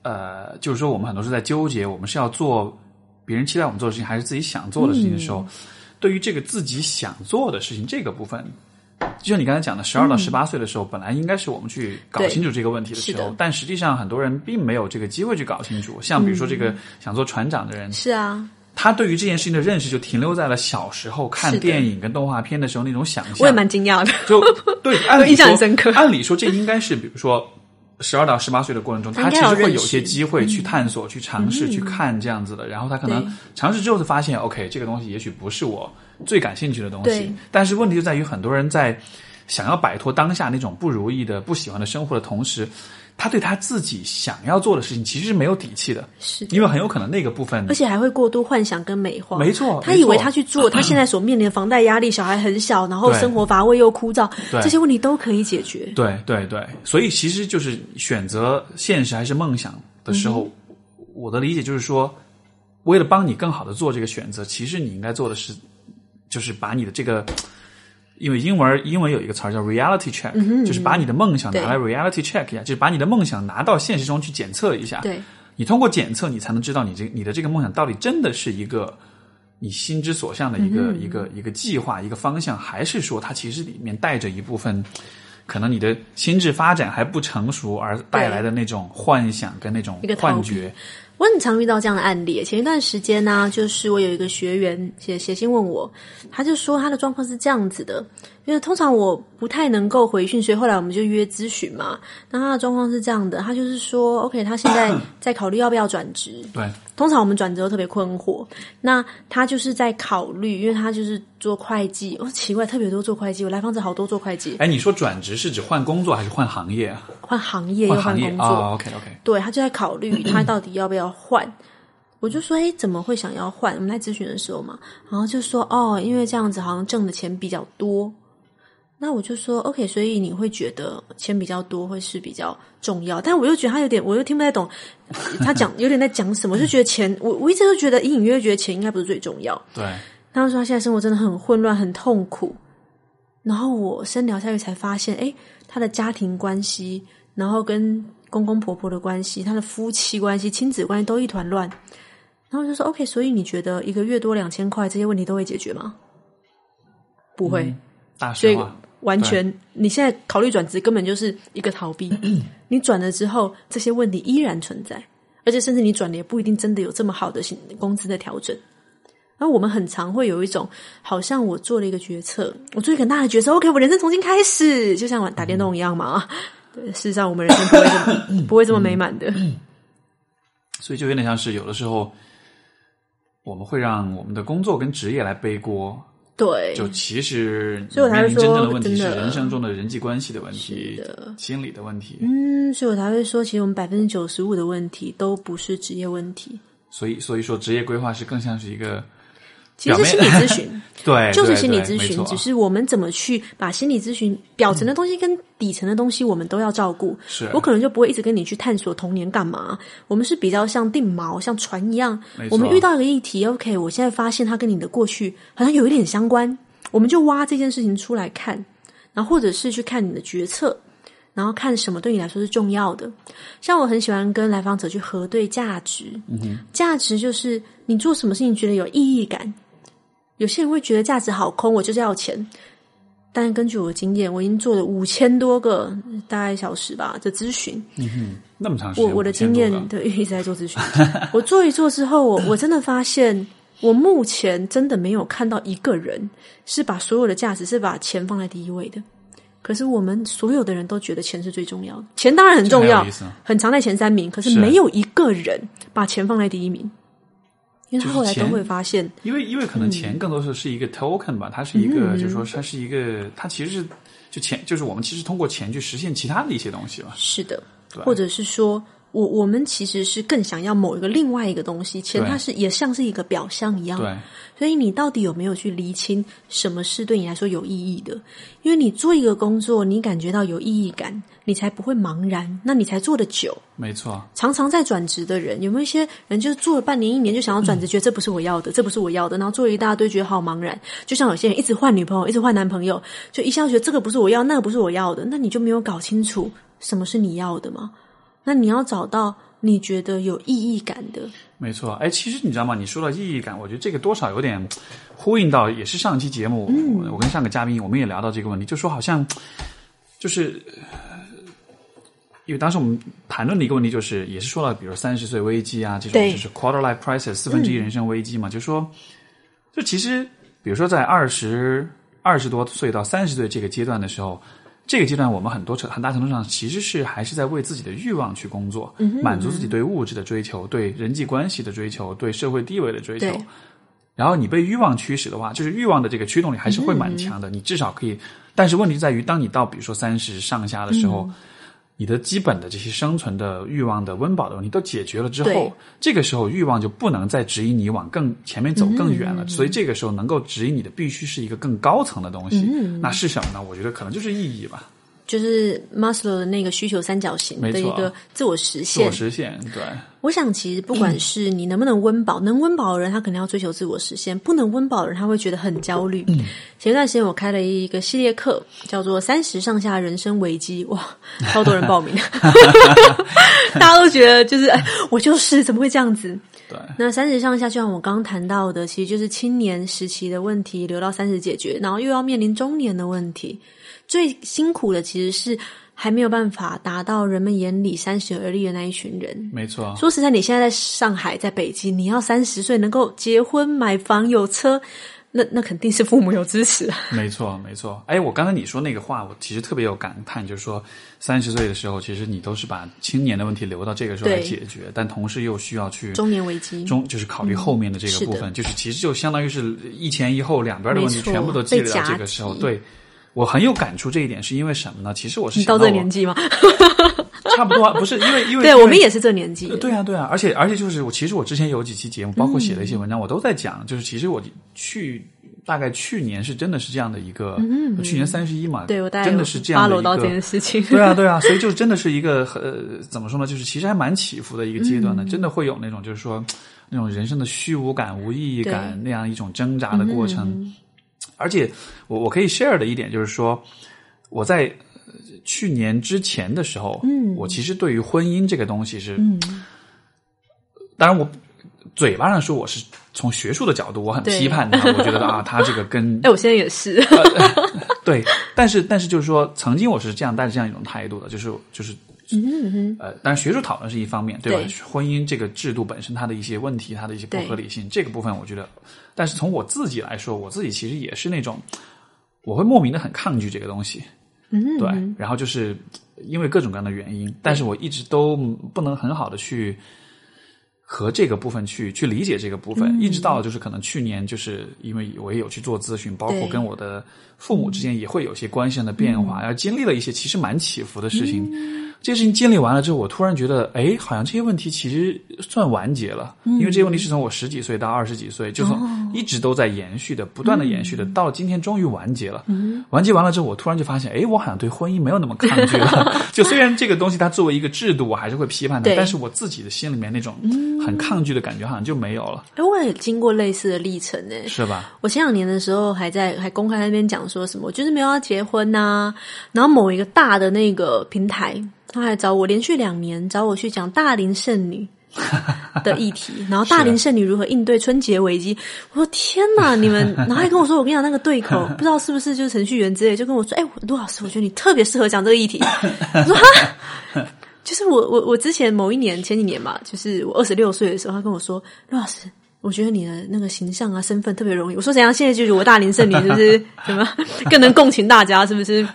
呃，就是说我们很多是在纠结，我们是要做别人期待我们做的事情，还是自己想做的事情的时候，对于这个自己想做的事情这个部分，就像你刚才讲的，十二到十八岁的时候，本来应该是我们去搞清楚这个问题的时候，但实际上很多人并没有这个机会去搞清楚。像比如说这个想做船长的人，是啊，他对于这件事情的认识就停留在了小时候看电影跟动画片的时候那种想象。我也蛮惊讶的。就对，按理印象说很深刻按理说，这应该是比如说十二到十八岁的过程中，他他其实会有些机会去探索、去尝试、去看这样子的。然后他可能尝试之后，就发现，OK，这个东西也许不是我最感兴趣的东西。但是问题就在于，很多人在想要摆脱当下那种不如意的、不喜欢的生活的同时，他对他自己想要做的事情其实是没有底气的，是的。因为很有可能那个部分而且还会过度幻想跟美化。没错他以为他去做，他现在所面临的房贷压力，小孩很小，然后生活乏味又枯燥，这些问题都可以解决。对对对，所以其实就是选择现实还是梦想的时候，我的理解就是说，为了帮你更好的做这个选择，其实你应该做的是，就是把你的这个，因为英文英文有一个词儿叫 reality check，、就是把你的梦想拿来 reality check 一下，就是把你的梦想拿到现实中去检测一下。对，你通过检测，你才能知道你这你的这个梦想到底真的是一个你心之所向的一个、一个一个计划、一个方向，还是说它其实里面带着一部分可能你的心智发展还不成熟而带来的那种幻想跟那种幻觉。我很常遇到这样的案例。前一段时间呢、就是我有一个学员写写信问我，他就说他的状况是这样子的，因为通常我不太能够回讯，所以后来我们就约咨询嘛。那他的状况是这样的，他就是说，OK，他现在 在考虑要不要转职。对，通常我们转职都特别困惑，那他就是在考虑，因为他就是做会计，哦，奇怪，特别多做会计，我来访者好多做会计，哎，你说转职是指换工作还是换行业啊？换行业又换工作，啊、o k OK，对他就在考虑 他到底要不要换。我就说，哎，怎么会想要换？我们在咨询的时候嘛，然后就说，哦，因为这样子好像挣的钱比较多。那我就说，OK，所以你会觉得钱比较多会是比较重要，但我又觉得他有点，我又听不太懂他讲 有点在讲什么，就觉得钱，我我一直都觉得隐隐约约觉得钱应该不是最重要。对，他说他现在生活真的很混乱，很痛苦。然后我深聊下去才发现，哎，他的家庭关系，然后跟公公婆婆的关系，他的夫妻关系、亲子关系都一团乱。然后我就说，OK，所以你觉得一个月多两千块，这些问题都会解决吗？不会，所以完全你现在考虑转职，根本就是一个逃避。你转了之后，这些问题依然存在，而且甚至你转了也不一定真的有这么好的薪工资的调整。然后我们很常会有一种，好像我做了一个决策，我做一个很大的决策，OK，我人生重新开始，就像玩打电动一样嘛。对，事实上我们人生不会这么不会这么美满的。所以就有点像是有的时候，我们会让我们的工作跟职业来背锅，对，就其实所以我才会面临真正的说问题是真的人生中的人际关系的问题、心理的问题。嗯，所以我才会说，其实我们百分之九十五的问题都不是职业问题，所以，所以说职业规划是更像是一个其实是心理咨询。对，就是心理咨询，只是我们怎么去把心理咨询表层的东西跟底层的东西，我们都要照顾。是我可能就不会一直跟你去探索童年干嘛。我们是比较像定锚，像船一样我们遇到一个议题，OK，我现在发现它跟你的过去好像有一点相关，我们就挖这件事情出来看，然后或者是去看你的决策。然后看什么对你来说是重要的，像我很喜欢跟来访者去核对价值。嗯价值就是你做什么事情觉得有意义感，有些人会觉得价值好空，我就是要钱。但根据我的经验，我已经做了五千多个大概小时吧的咨询。那么长时间，我我的5000多经验对一直在做咨询，我做一做之后，我我真的发现，我目前真的没有看到一个人是把所有的价值是把钱放在第一位的。可是我们所有的人都觉得钱是最重要的，钱当然很重要很常在前三名，可是是没有一个人把钱放在第一名，因为他就是后来都钱会发现，因为因为可能钱更多是是一个 token 吧，它是一个，就是说它是一个，它其实是就钱，就是我们其实通过钱去实现其他的一些东西吧。是的，或者是说我我们其实是更想要某一个另外一个东西，钱对它是也像是一个表象一样，对，所以你到底有没有去厘清什么是对你来说有意义的？因为你做一个工作，你感觉到有意义感，你才不会茫然，那你才做得久。没错，常常在转职的人，有没有一些人就是做了半年、一年就想要转职，觉得这不是我要的，这不是我要的，然后做了一大堆，觉得好茫然。就像有些人一直换女朋友，一直换男朋友，就一下觉得这个不是我要，那个不是我要的，那你就没有搞清楚什么是你要的吗？那你要找到你觉得有意义感的？没错，哎，其实你知道吗？你说到意义感，我觉得这个多少有点呼应到，也是上期节目，我跟上个嘉宾我们也聊到这个问题，就说好像就是。因为当时我们谈论的一个问题，就是也是说了，比如三十岁危机啊，这种就是 quarter life crisis 四分之一人生危机嘛，就说，就其实比如说在二十二十多岁到三十岁这个阶段的时候，这个阶段我们很多程很大程度上其实是还是在为自己的欲望去工作，满足自己对物质的追求、对人际关系的追求、对社会地位的追求。然后你被欲望驱使的话，就是欲望的这个驱动力还是会蛮强的。你至少可以，但是问题在于，当你到比如说三十上下的时候，你的基本的这些生存的欲望的温饱的问题都解决了之后，这个时候欲望就不能再指引你往更前面走更远了。所以这个时候能够指引你的，必须是一个更高层的东西。那是什么呢？我觉得可能就是意义吧，就是马斯洛的那个需求三角形的一个自我实现自我。实现。对，我想，其实不管是你能不能温饱，能温饱的人他可能要追求自我实现；不能温饱的人他会觉得很焦虑。前段时间我开了一个系列课，叫做“三十上下人生危机”，哇，超多人报名，大家都觉得就是，哎，我就是怎么会这样子？对，那三十上下，就像我刚刚谈到的，其实就是青年时期的问题留到三十解决，然后又要面临中年的问题。最辛苦的其实是还没有办法达到人们眼里三十而立的那一群人。没错。说实在，你现在在上海，在北京，你要三十岁能够结婚、买房、有车，那那肯定是父母有支持。没错，没错。哎，我刚才你说那个话，我其实特别有感叹，就是说三十岁的时候，其实你都是把青年的问题留到这个时候来解决，但同时又需要去中年危机，中就是考虑后面的这个部分，就是其实就相当于是一前一后两边的问题全部都积累到这个时候。对我很有感触这一点，是因为什么呢？其实我是到这年纪吗？差不多啊，不是因为因为 对我们也是这年纪。对啊，对啊，而且而且就是我，其实我之前有几期节目，包括写了一些文章，我都在讲，就是其实我去大概去年是真的是这样的一个，嗯去年三十一嘛，对我大概真的是这样的 follow 一到这件个。事情。对啊，对啊，所以就真的是一个呃，怎么说呢？就是其实还蛮起伏的一个阶段的，真的会有那种就是说那种人生的虚无感、无意义感那样一种挣扎的过程。而且我我可以 share 的一点就是说，我在呃去年之前的时候，嗯，我其实对于婚姻这个东西是，嗯，当然我嘴巴上说我是从学术的角度，我很批判他，我觉得啊，他这个跟 哎，我现在也是。对，但是但是就是说，曾经我是这样带着这样一种态度的，就是就是。呃，当然，学术讨论是一方面，对吧？对婚姻这个制度本身它的一些问题，它的一些不合理性，这个部分我觉得，但是从我自己来说，我自己其实也是那种，我会莫名的很抗拒这个东西，嗯，对，然后就是因为各种各样的原因，但是我一直都不能很好的去和这个部分去去理解这个部分，嗯。一直到就是可能去年，就是因为我也有去做咨询，包括跟我的父母之间也会有些关系上的变化，然后经历了一些其实蛮起伏的事情。这些事情经历完了之后，我突然觉得，哎，好像这些问题其实算完结了，因为这些问题是从我十几岁到二十几岁，就从一直都在延续的，不断的延续的，到今天终于完结了。完结完了之后，我突然就发现，哎，我好像对婚姻没有那么抗拒了。就虽然这个东西它作为一个制度，我还是会批判它，但是我自己的心里面那种很抗拒的感觉好像就没有了，哎，我也经过类似的历程呢。是吧？我前两年的时候还在还公开那边讲说什么，我就是没有要结婚呐、然后某一个大的那个平台，他还找我连续两年找我去讲大龄剩女 的议题，然后大龄剩女如何应对春节危机。我说天哪，你们，然后还跟我说，我跟你讲那个对口，不知道是不是就是程序员之类，就跟我说，哎，陆老师，我觉得你特别适合讲这个议题。我说哈。就是我我我之前某一年前几年吧，就是我二十六岁的时候，他跟我说，陆老师，我觉得你的那个形象啊、身份特别容易。我说怎样？现在就是我大龄剩女，是不是？怎么更能共情大家？是不是？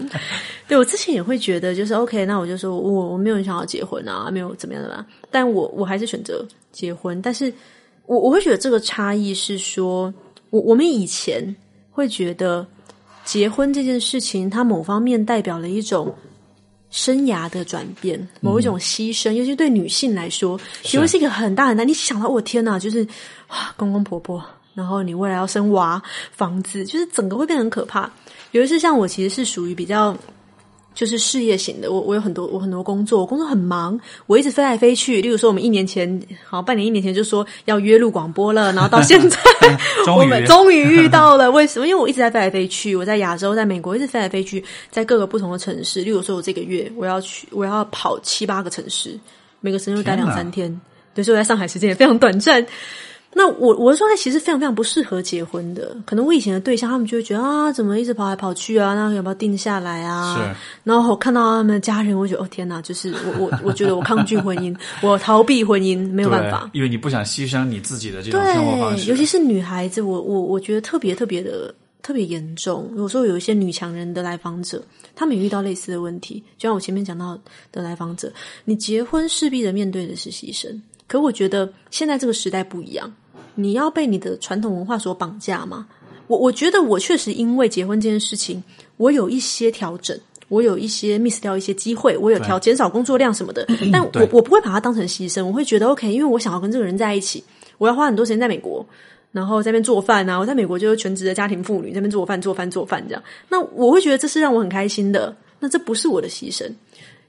对我之前也会觉得，就是 OK，那我就说我我没有想要结婚啊，没有怎么样的啦，但我我还是选择结婚。但是我我会觉得这个差异是说，我我们以前会觉得结婚这件事情，它某方面代表了一种。生涯的转变，某一种牺牲，尤其对女性来说，其实是一个很大很大。你想到，我天哪，就是哇，公公婆婆，然后你未来要生娃、房子，就是整个会变得很可怕。尤其是，像我其实是属于比较就是事业型的，我我有很多我很多工作，我工作很忙，我一直飞来飞去。例如说，我们一年前好半年一年前就说要约录广播了，然后到现在 我们 终于遇到了。为什么？因为我一直在飞来飞去，我在亚洲，在美国一直飞来飞去，在各个不同的城市。例如说，我这个月我要去，我要跑七八个城市。每个城市会待两三天。对，所以我在上海时间也非常短暂。那我我的状态其实非常非常不适合结婚的，可能我以前的对象他们就会觉得啊，怎么一直跑来跑去啊？那要不要定下来啊？是。然后我看到他们的家人，我就觉得哦天哪，就是我我我觉得我抗拒婚姻，我逃避婚姻，没有办法。因为你不想牺牲你自己的这种生活方对，式，尤其是女孩子，我我我觉得特别特别的特别严重。有时候有一些女强人的来访者，他们也遇到类似的问题，就像我前面讲到的来访者，你结婚势必的面对的是牺牲。可我觉得现在这个时代不一样，你要被你的传统文化所绑架吗？我我觉得我确实因为结婚这件事情，我有一些调整。我有一些 miss 掉一些机会，我有调减少工作量什么的，但我我不会把它当成牺牲，我会觉得 OK，因为我想要跟这个人在一起，我要花很多时间在美国，然后在那边做饭啊，我在美国就是全职的家庭妇女，在那边做饭做饭做饭这样，那我会觉得这是让我很开心的，那这不是我的牺牲。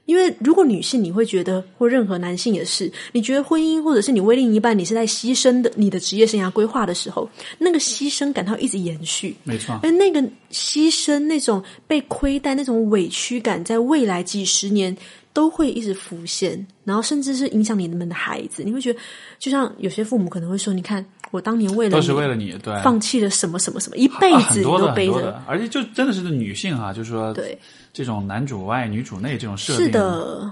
因为如果女性你会觉得，或任何男性也是，你觉得婚姻或者是你为另一半，你是在牺牲的你的职业生涯规划的时候，那个牺牲感它一直延续，没错，而那个牺牲、那种被亏待、那种委屈感，在未来几十年都会一直浮现，然后甚至是影响你们的孩子。你会觉得，就像有些父母可能会说：“你看，我当年为了都是你为了你，对，放弃了什么什么什么，一辈啊子都背着。而且就真的是女性哈、就是说，对，这种男主外女主内这种设定，是的。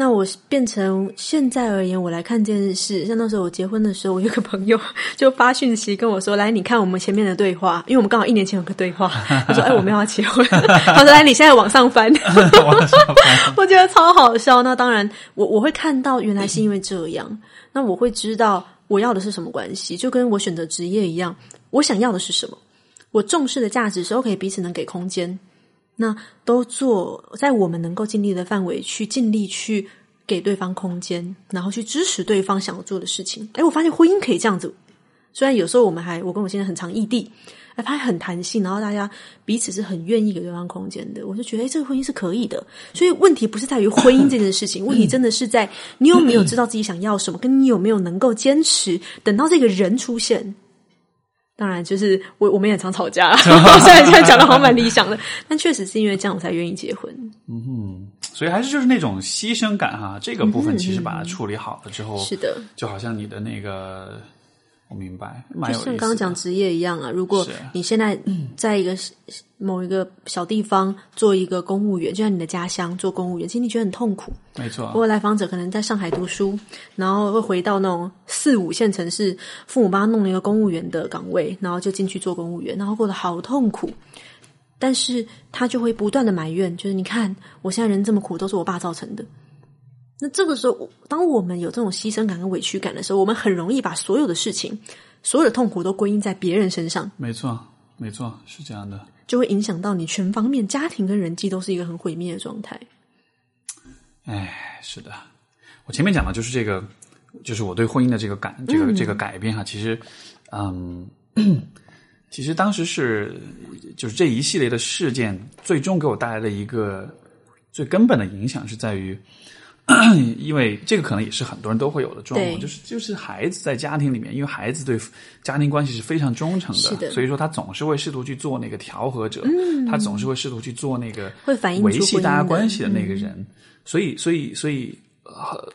那我变成现在而言，我来看这件事。像那时候我结婚的时候，我有个朋友 就发讯息跟我说：“来，你看我们前面的对话，因为我们刚好一年前有个对话。”他说：“哎，我们要结婚。”他说：“来，你现在往上翻。”往上翻我觉得超好笑。那当然，我我会看到原来是因为这样，那我会知道我要的是什么关系，就跟我选择职业一样，我想要的是什么，我重视的价值时候可以彼此能给空间，那都做在我们能够尽力的范围去尽力去给对方空间，然后去支持对方想要做的事情。哎，我发现婚姻可以这样子，虽然有时候我们还我跟我现在很常异地。哎，它很弹性，然后大家彼此是很愿意给对方空间的，我就觉得，哎，这个婚姻是可以的。所以问题不是在于婚姻这件事情，问题真的是在你有没有知道自己想要什么，跟你有没有能够坚持，等到这个人出现。当然，就是我我们也常吵架 虽然现在讲的好像蛮理想的，但确实是因为这样我才愿意结婚。嗯哼所以还是就是那种牺牲感哈、这个部分其实把它处理好了之后，嗯是的，就好像你的那个，我明白。就像刚刚讲职业一样啊，如果你现在在一个某一个小地方做一个公务员，就像你的家乡做公务员，其实你觉得很痛苦。没错，不过来访者可能在上海读书，然后会回到那种四五线城市，父母帮他弄了一个公务员的岗位，然后就进去做公务员，然后过得好痛苦。但是他就会不断的埋怨，就是你看我现在人这么苦，都是我爸造成的。那这个时候，当我们有这种牺牲感跟委屈感的时候，我们很容易把所有的事情、所有的痛苦都归因在别人身上，没错，没错，是这样的。就会影响到你全方面，家庭跟人际都是一个很毁灭的状态。哎，是的，我前面讲的就是这个，就是我对婚姻的这个感，这个、这个改变哈。其实，嗯，其实当时是就是这一系列的事件，最终给我带来的一个最根本的影响是在于，因为这个可能也是很多人都会有的状况，就是就是孩子在家庭里面，因为孩子对家庭关系是非常忠诚是的所以说他总是会试图去做那个调和者，他总是会试图去做那个会反映出维系大家关系的那个人。所以，所以，所以，呃，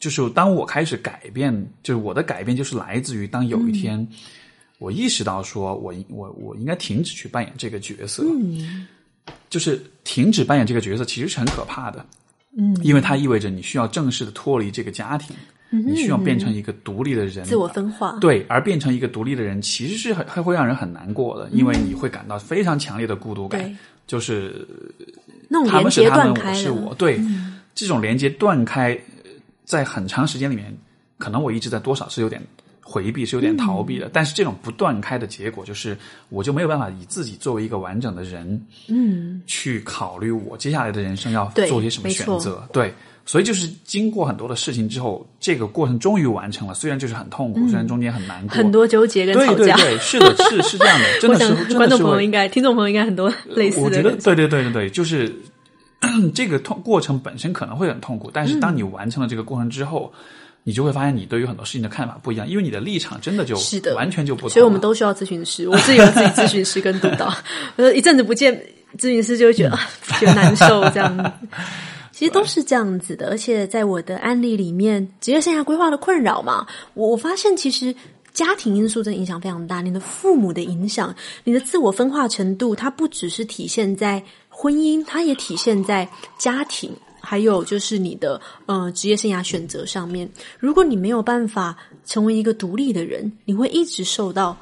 就是当我开始改变，就是我的改变，就是来自于当有一天、我意识到说我我我应该停止去扮演这个角色，就是停止扮演这个角色，其实是很可怕的，嗯，因为它意味着你需要正式的脱离这个家庭，你需要变成一个独立的人，自我分化，对，而变成一个独立的人，其实是很会会让人很难过的，因为你会感到非常强烈的孤独感对，就是他们是他们，我是我，对，这种连接断开，呃在很长时间里面，可能我一直在多少是有点回避，是有点逃避的。嗯但是这种不断开的结果，就是我就没有办法以自己作为一个完整的人，嗯，去考虑我接下来的人生要做些什么选择。对，所以就是经过很多的事情之后，这个过程终于完成了。虽然就是很痛苦，虽然中间很难过，嗯很多纠结跟对吵架。对对，是的，是是这样的，真的是想观众朋友应该、听众朋友应该很多 类似我觉得的。对对对对对，就是 这个痛过程本身可能会很痛苦，但是当你完成了这个过程之后，你就会发现你对于很多事情的看法不一样，因为你的立场真的就是的完全就不同。所以我们都需要咨询师，我自己有自己咨询师跟督导。我说一阵子不见咨询师，就会觉得、啊 觉得难受这样。其实都是这样子的。而且在我的案例里面，职业生涯规划的困扰嘛，我我发现其实家庭因素真的影响非常大。你的父母的影响，你的自我分化程度，它不只是体现在婚姻，它也体现在家庭。还有就是你的呃职业生涯选择上面，如果你没有办法成为一个独立的人，你会一直受到。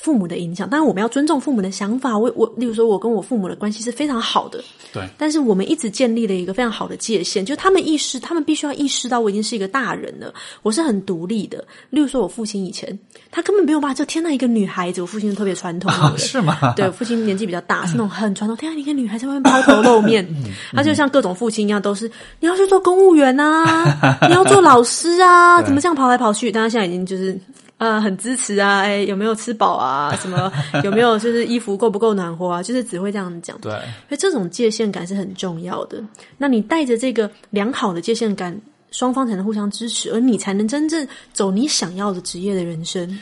父母的影响，当然我们要尊重父母的想法。我我，例如说，我跟我父母的关系是非常好的，对。但是我们一直建立了一个非常好的界限，就他们意识，他们必须要意识到我已经是一个大人了，我是很独立的。例如说，我父亲以前他根本没有办法，就天呐，一个女孩子，我父亲特别传统，是吗？对，我父亲年纪比较大，是那种很传统。天啊，一个女孩在外面抛头露面，他就像各种父亲一样，都是你要去做公务员啊，你要做老师啊，怎么这样跑来跑去？但他现在已经就是。呃，很支持啊，哎，有没有吃饱啊？什么有没有就是衣服够不够暖和啊？就是只会这样讲。对，所以这种界限感是很重要的。那你带着这个良好的界限感，双方才能互相支持，而你才能真正走你想要的职业的人生。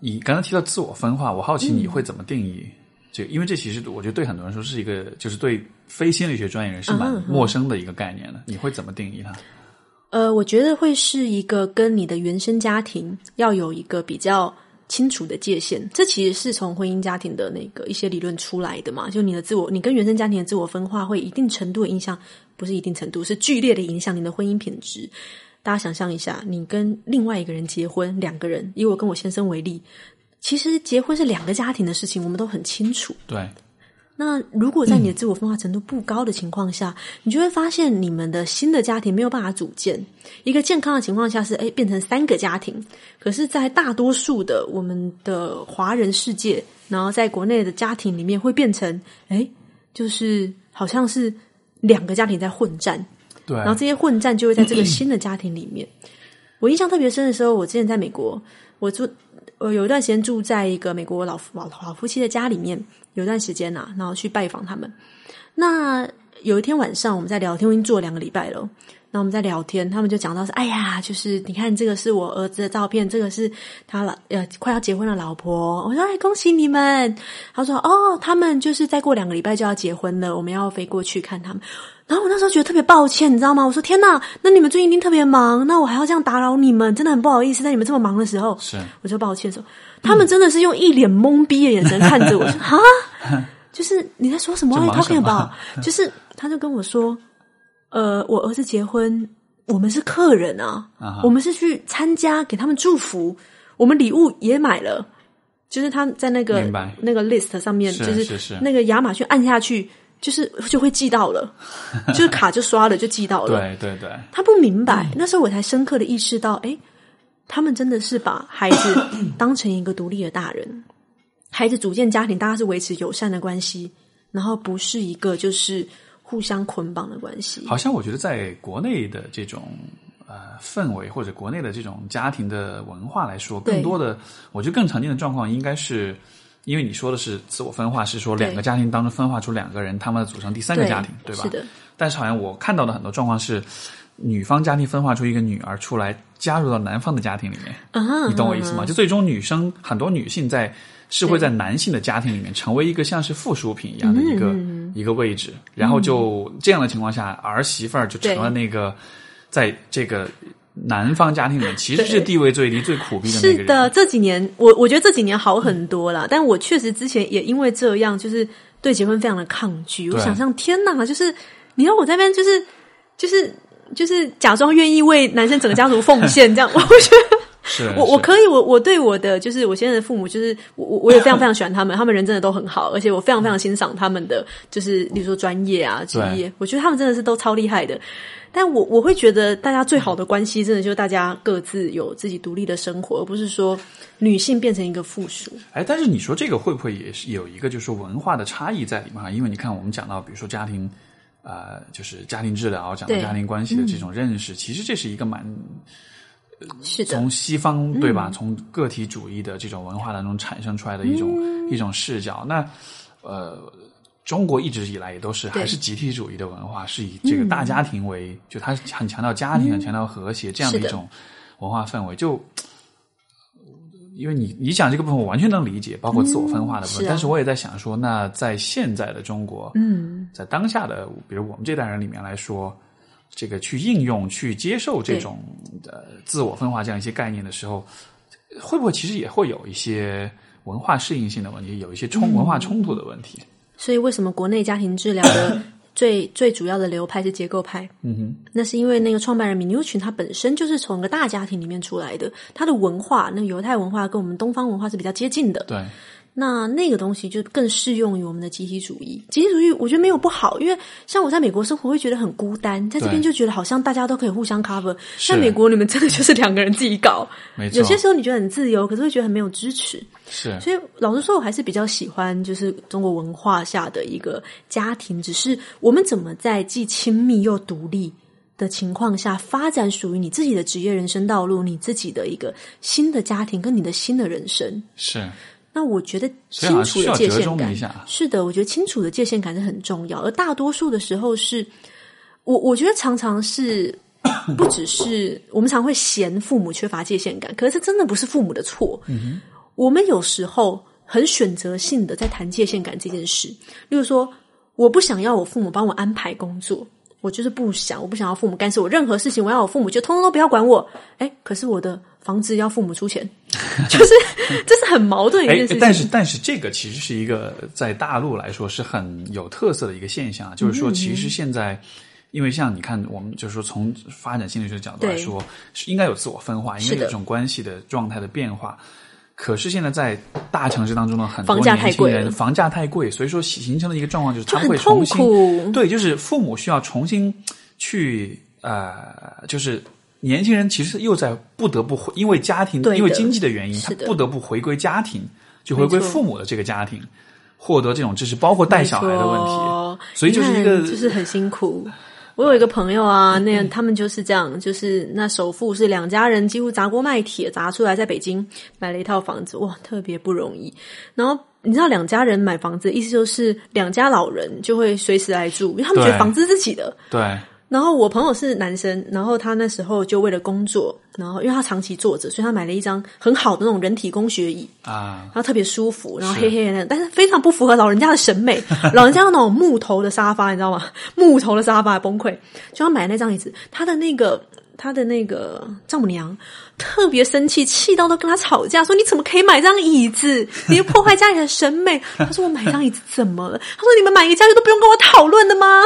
你刚刚提到自我分化，我好奇你会怎么定义？就因为这其实我觉得对很多人说是一个，就是对非心理学专业人士蛮陌生的一个概念的。你会怎么定义它？呃，我觉得会是一个跟你的原生家庭要有一个比较清楚的界限。这其实是从婚姻家庭的那个一些理论出来的嘛。就你的自我，你跟原生家庭的自我分化会一定程度的影响，不是一定程度，是剧烈的影响你的婚姻品质。大家想象一下，你跟另外一个人结婚，两个人，以我跟我先生为例，其实结婚是两个家庭的事情，我们都很清楚。对。那如果在你的自我分化程度不高的情况下，你就会发现你们的新的家庭没有办法组建。一个健康的情况下是，哎，变成三个家庭。可是，在大多数的我们的华人世界，然后在国内的家庭里面，会变成，哎，就是好像是两个家庭在混战。对。然后这些混战就会在这个新的家庭里面。我印象特别深的时候，我之前在美国，我住，我有一段时间住在一个美国老老老夫妻的家里面。有段时间呐，然后去拜访他们。那有一天晚上，我们在聊天，我已经做两个礼拜了。那我们在聊天，他们就讲到说：“哎呀，就是你看，这个是我儿子的照片，这个是他老呃快要结婚的老婆。”我说：“哎，恭喜你们！”他说：“哦，他们就是再过两个礼拜就要结婚了，我们要飞过去看他们。”然后我那时候觉得特别抱歉，你知道吗？我说：“天呐，那你们最近一定特别忙，那我还要这样打扰你们，真的很不好意思，在你们这么忙的时候。”是，我就抱歉说。他们真的是用一脸懵逼的眼神看着我，说：“ 哈，就是你在说什么？他骗吧？就是他就跟我说，呃，我儿子结婚，我们是客人啊，我们是去参加，给他们祝福，我们礼物也买了，就是他在那个那个 list 上面，就是那个亚马逊按下去，就是就会寄到了，就是卡就刷了就寄到了。对对对，他不明白，那时候我才深刻的意识到，哎。”他们真的是把孩子 当成一个独立的大人，孩子组建家庭，大家是维持友善的关系，然后不是一个就是互相捆绑的关系。好像我觉得在国内的这种呃氛围，或者国内的这种家庭的文化来说，更多的，我觉得更常见的状况应该是，因为你说的是自我分化，是说两个家庭当中分化出两个人，他们组成第三个家庭，对吧？是的。但是好像我看到的很多状况是。女方家庭分化出一个女儿出来，加入到男方的家庭里面，你懂我意思吗？就最终女生很多女性在是会在男性的家庭里面成为一个像是附属品一样的一个一个位置，然后就这样的情况下，儿媳妇儿就成了那个在这个男方家庭里面其实是地位最低、最苦逼的那个人。是的，这几年我我觉得这几年好很多了，但我确实之前也因为这样，就是对结婚非常的抗拒。我想象天哪，就是你要我在那边就是就是。就是假装愿意为男生整个家族奉献，这样我觉得是我我可以，我我对我的就是我现在的父母，就是我我我也非常非常喜欢他们，他们人真的都很好，而且我非常非常欣赏他们的就是，比如说专业啊职业，我觉得他们真的是都超厉害的。但我我会觉得，大家最好的关系，真的就是大家各自有自己独立的生活，而不是说女性变成一个附属。哎，但是你说这个会不会也是有一个就是文化的差异在里面啊？因为你看，我们讲到比如说家庭。呃，就是家庭治疗讲到家庭关系的这种认识，其实这是一个蛮，是的，从西方对吧？从个体主义的这种文化当中产生出来的一种一种视角。那呃，中国一直以来也都是还是集体主义的文化，是以这个大家庭为，就它很强调家庭，很强调和谐这样的一种文化氛围，就。因为你你讲这个部分我完全能理解，包括自我分化的部分，但是我也在想说，那在现在的中国，嗯，在当下的比如我们这代人里面来说，这个去应用、去接受这种呃自我分化这样一些概念的时候，会不会其实也会有一些文化适应性的问题，有一些冲文化冲突的问题？所以为什么国内家庭治疗的 最最主要的流派是结构派？嗯哼，那是因为那个创办人米纽群他本身就是从一个大家庭里面出来的，他的文化，那犹太文化跟我们东方文化是比较接近的。对。那那个东西就更适用于我们的集体主义。集体主义我觉得没有不好，因为像我在美国生活会觉得很孤单，在这边就觉得好像大家都可以互相 cover。在美国你们真的就是两个人自己搞，没错。有些时候你觉得很自由，可是会觉得很没有支持。是，所以老实说，我还是比较喜欢就是中国文化下的一个家庭。只是我们怎么在既亲密又独立的情况下，发展属于你自己的职业人生道路，你自己的一个新的家庭跟你的新的人生是。那我觉得清楚的界限感是的，我觉得清楚的界限感是很重要。而大多数的时候，是我我觉得常常是不只是 我们常会嫌父母缺乏界限感，可是真的不是父母的错。嗯我们有时候很选择性的在谈界限感这件事，例如说，我不想要我父母帮我安排工作。我就是不想，我不想要父母干涉我任何事情。我要我父母就通通都不要管我。哎，可是我的房子要父母出钱，就是这是很矛盾一件事情。但是，但是这个其实是一个在大陆来说是很有特色的一个现象，就是说，其实现在因为像你看，我们就是说从发展心理学角度来说，是应该有自我分化，应该有这种关系的状态的变化。可是现在在大城市当中的很多年轻人，房价太贵，所以说形成了一个状况，就是他会重新对，就是父母需要重新去呃，就是年轻人其实又在不得不回，因为家庭因为经济的原因，他不得不回归家庭，就回归父母的这个家庭，获得这种知识，包括带小孩的问题，所以就是一个就是很辛苦。我有一个朋友啊，那他们就是这样，就是那首付是两家人几乎砸锅卖铁砸出来，在北京买了一套房子，哇，特别不容易。然后你知道两家人买房子，意思就是两家老人就会随时来住，因为他们觉得房子是自己的。对。然后我朋友是男生，然后他那时候就为了工作，然后因为他长期坐着，所以他买了一张很好的那种人体工学椅啊，然后特别舒服，然后黑黑的，但是非常不符合老人家的审美。老人家那种木头的沙发，你知道吗？木头的沙发崩溃，就他买那张椅子。他的那个他的那个丈母娘。特别生气，气到都跟他吵架，说你怎么可以买张椅子？你又破坏家里的审美。他说我买张椅子怎么了？他说你们买一个家具都不用跟我讨论的吗？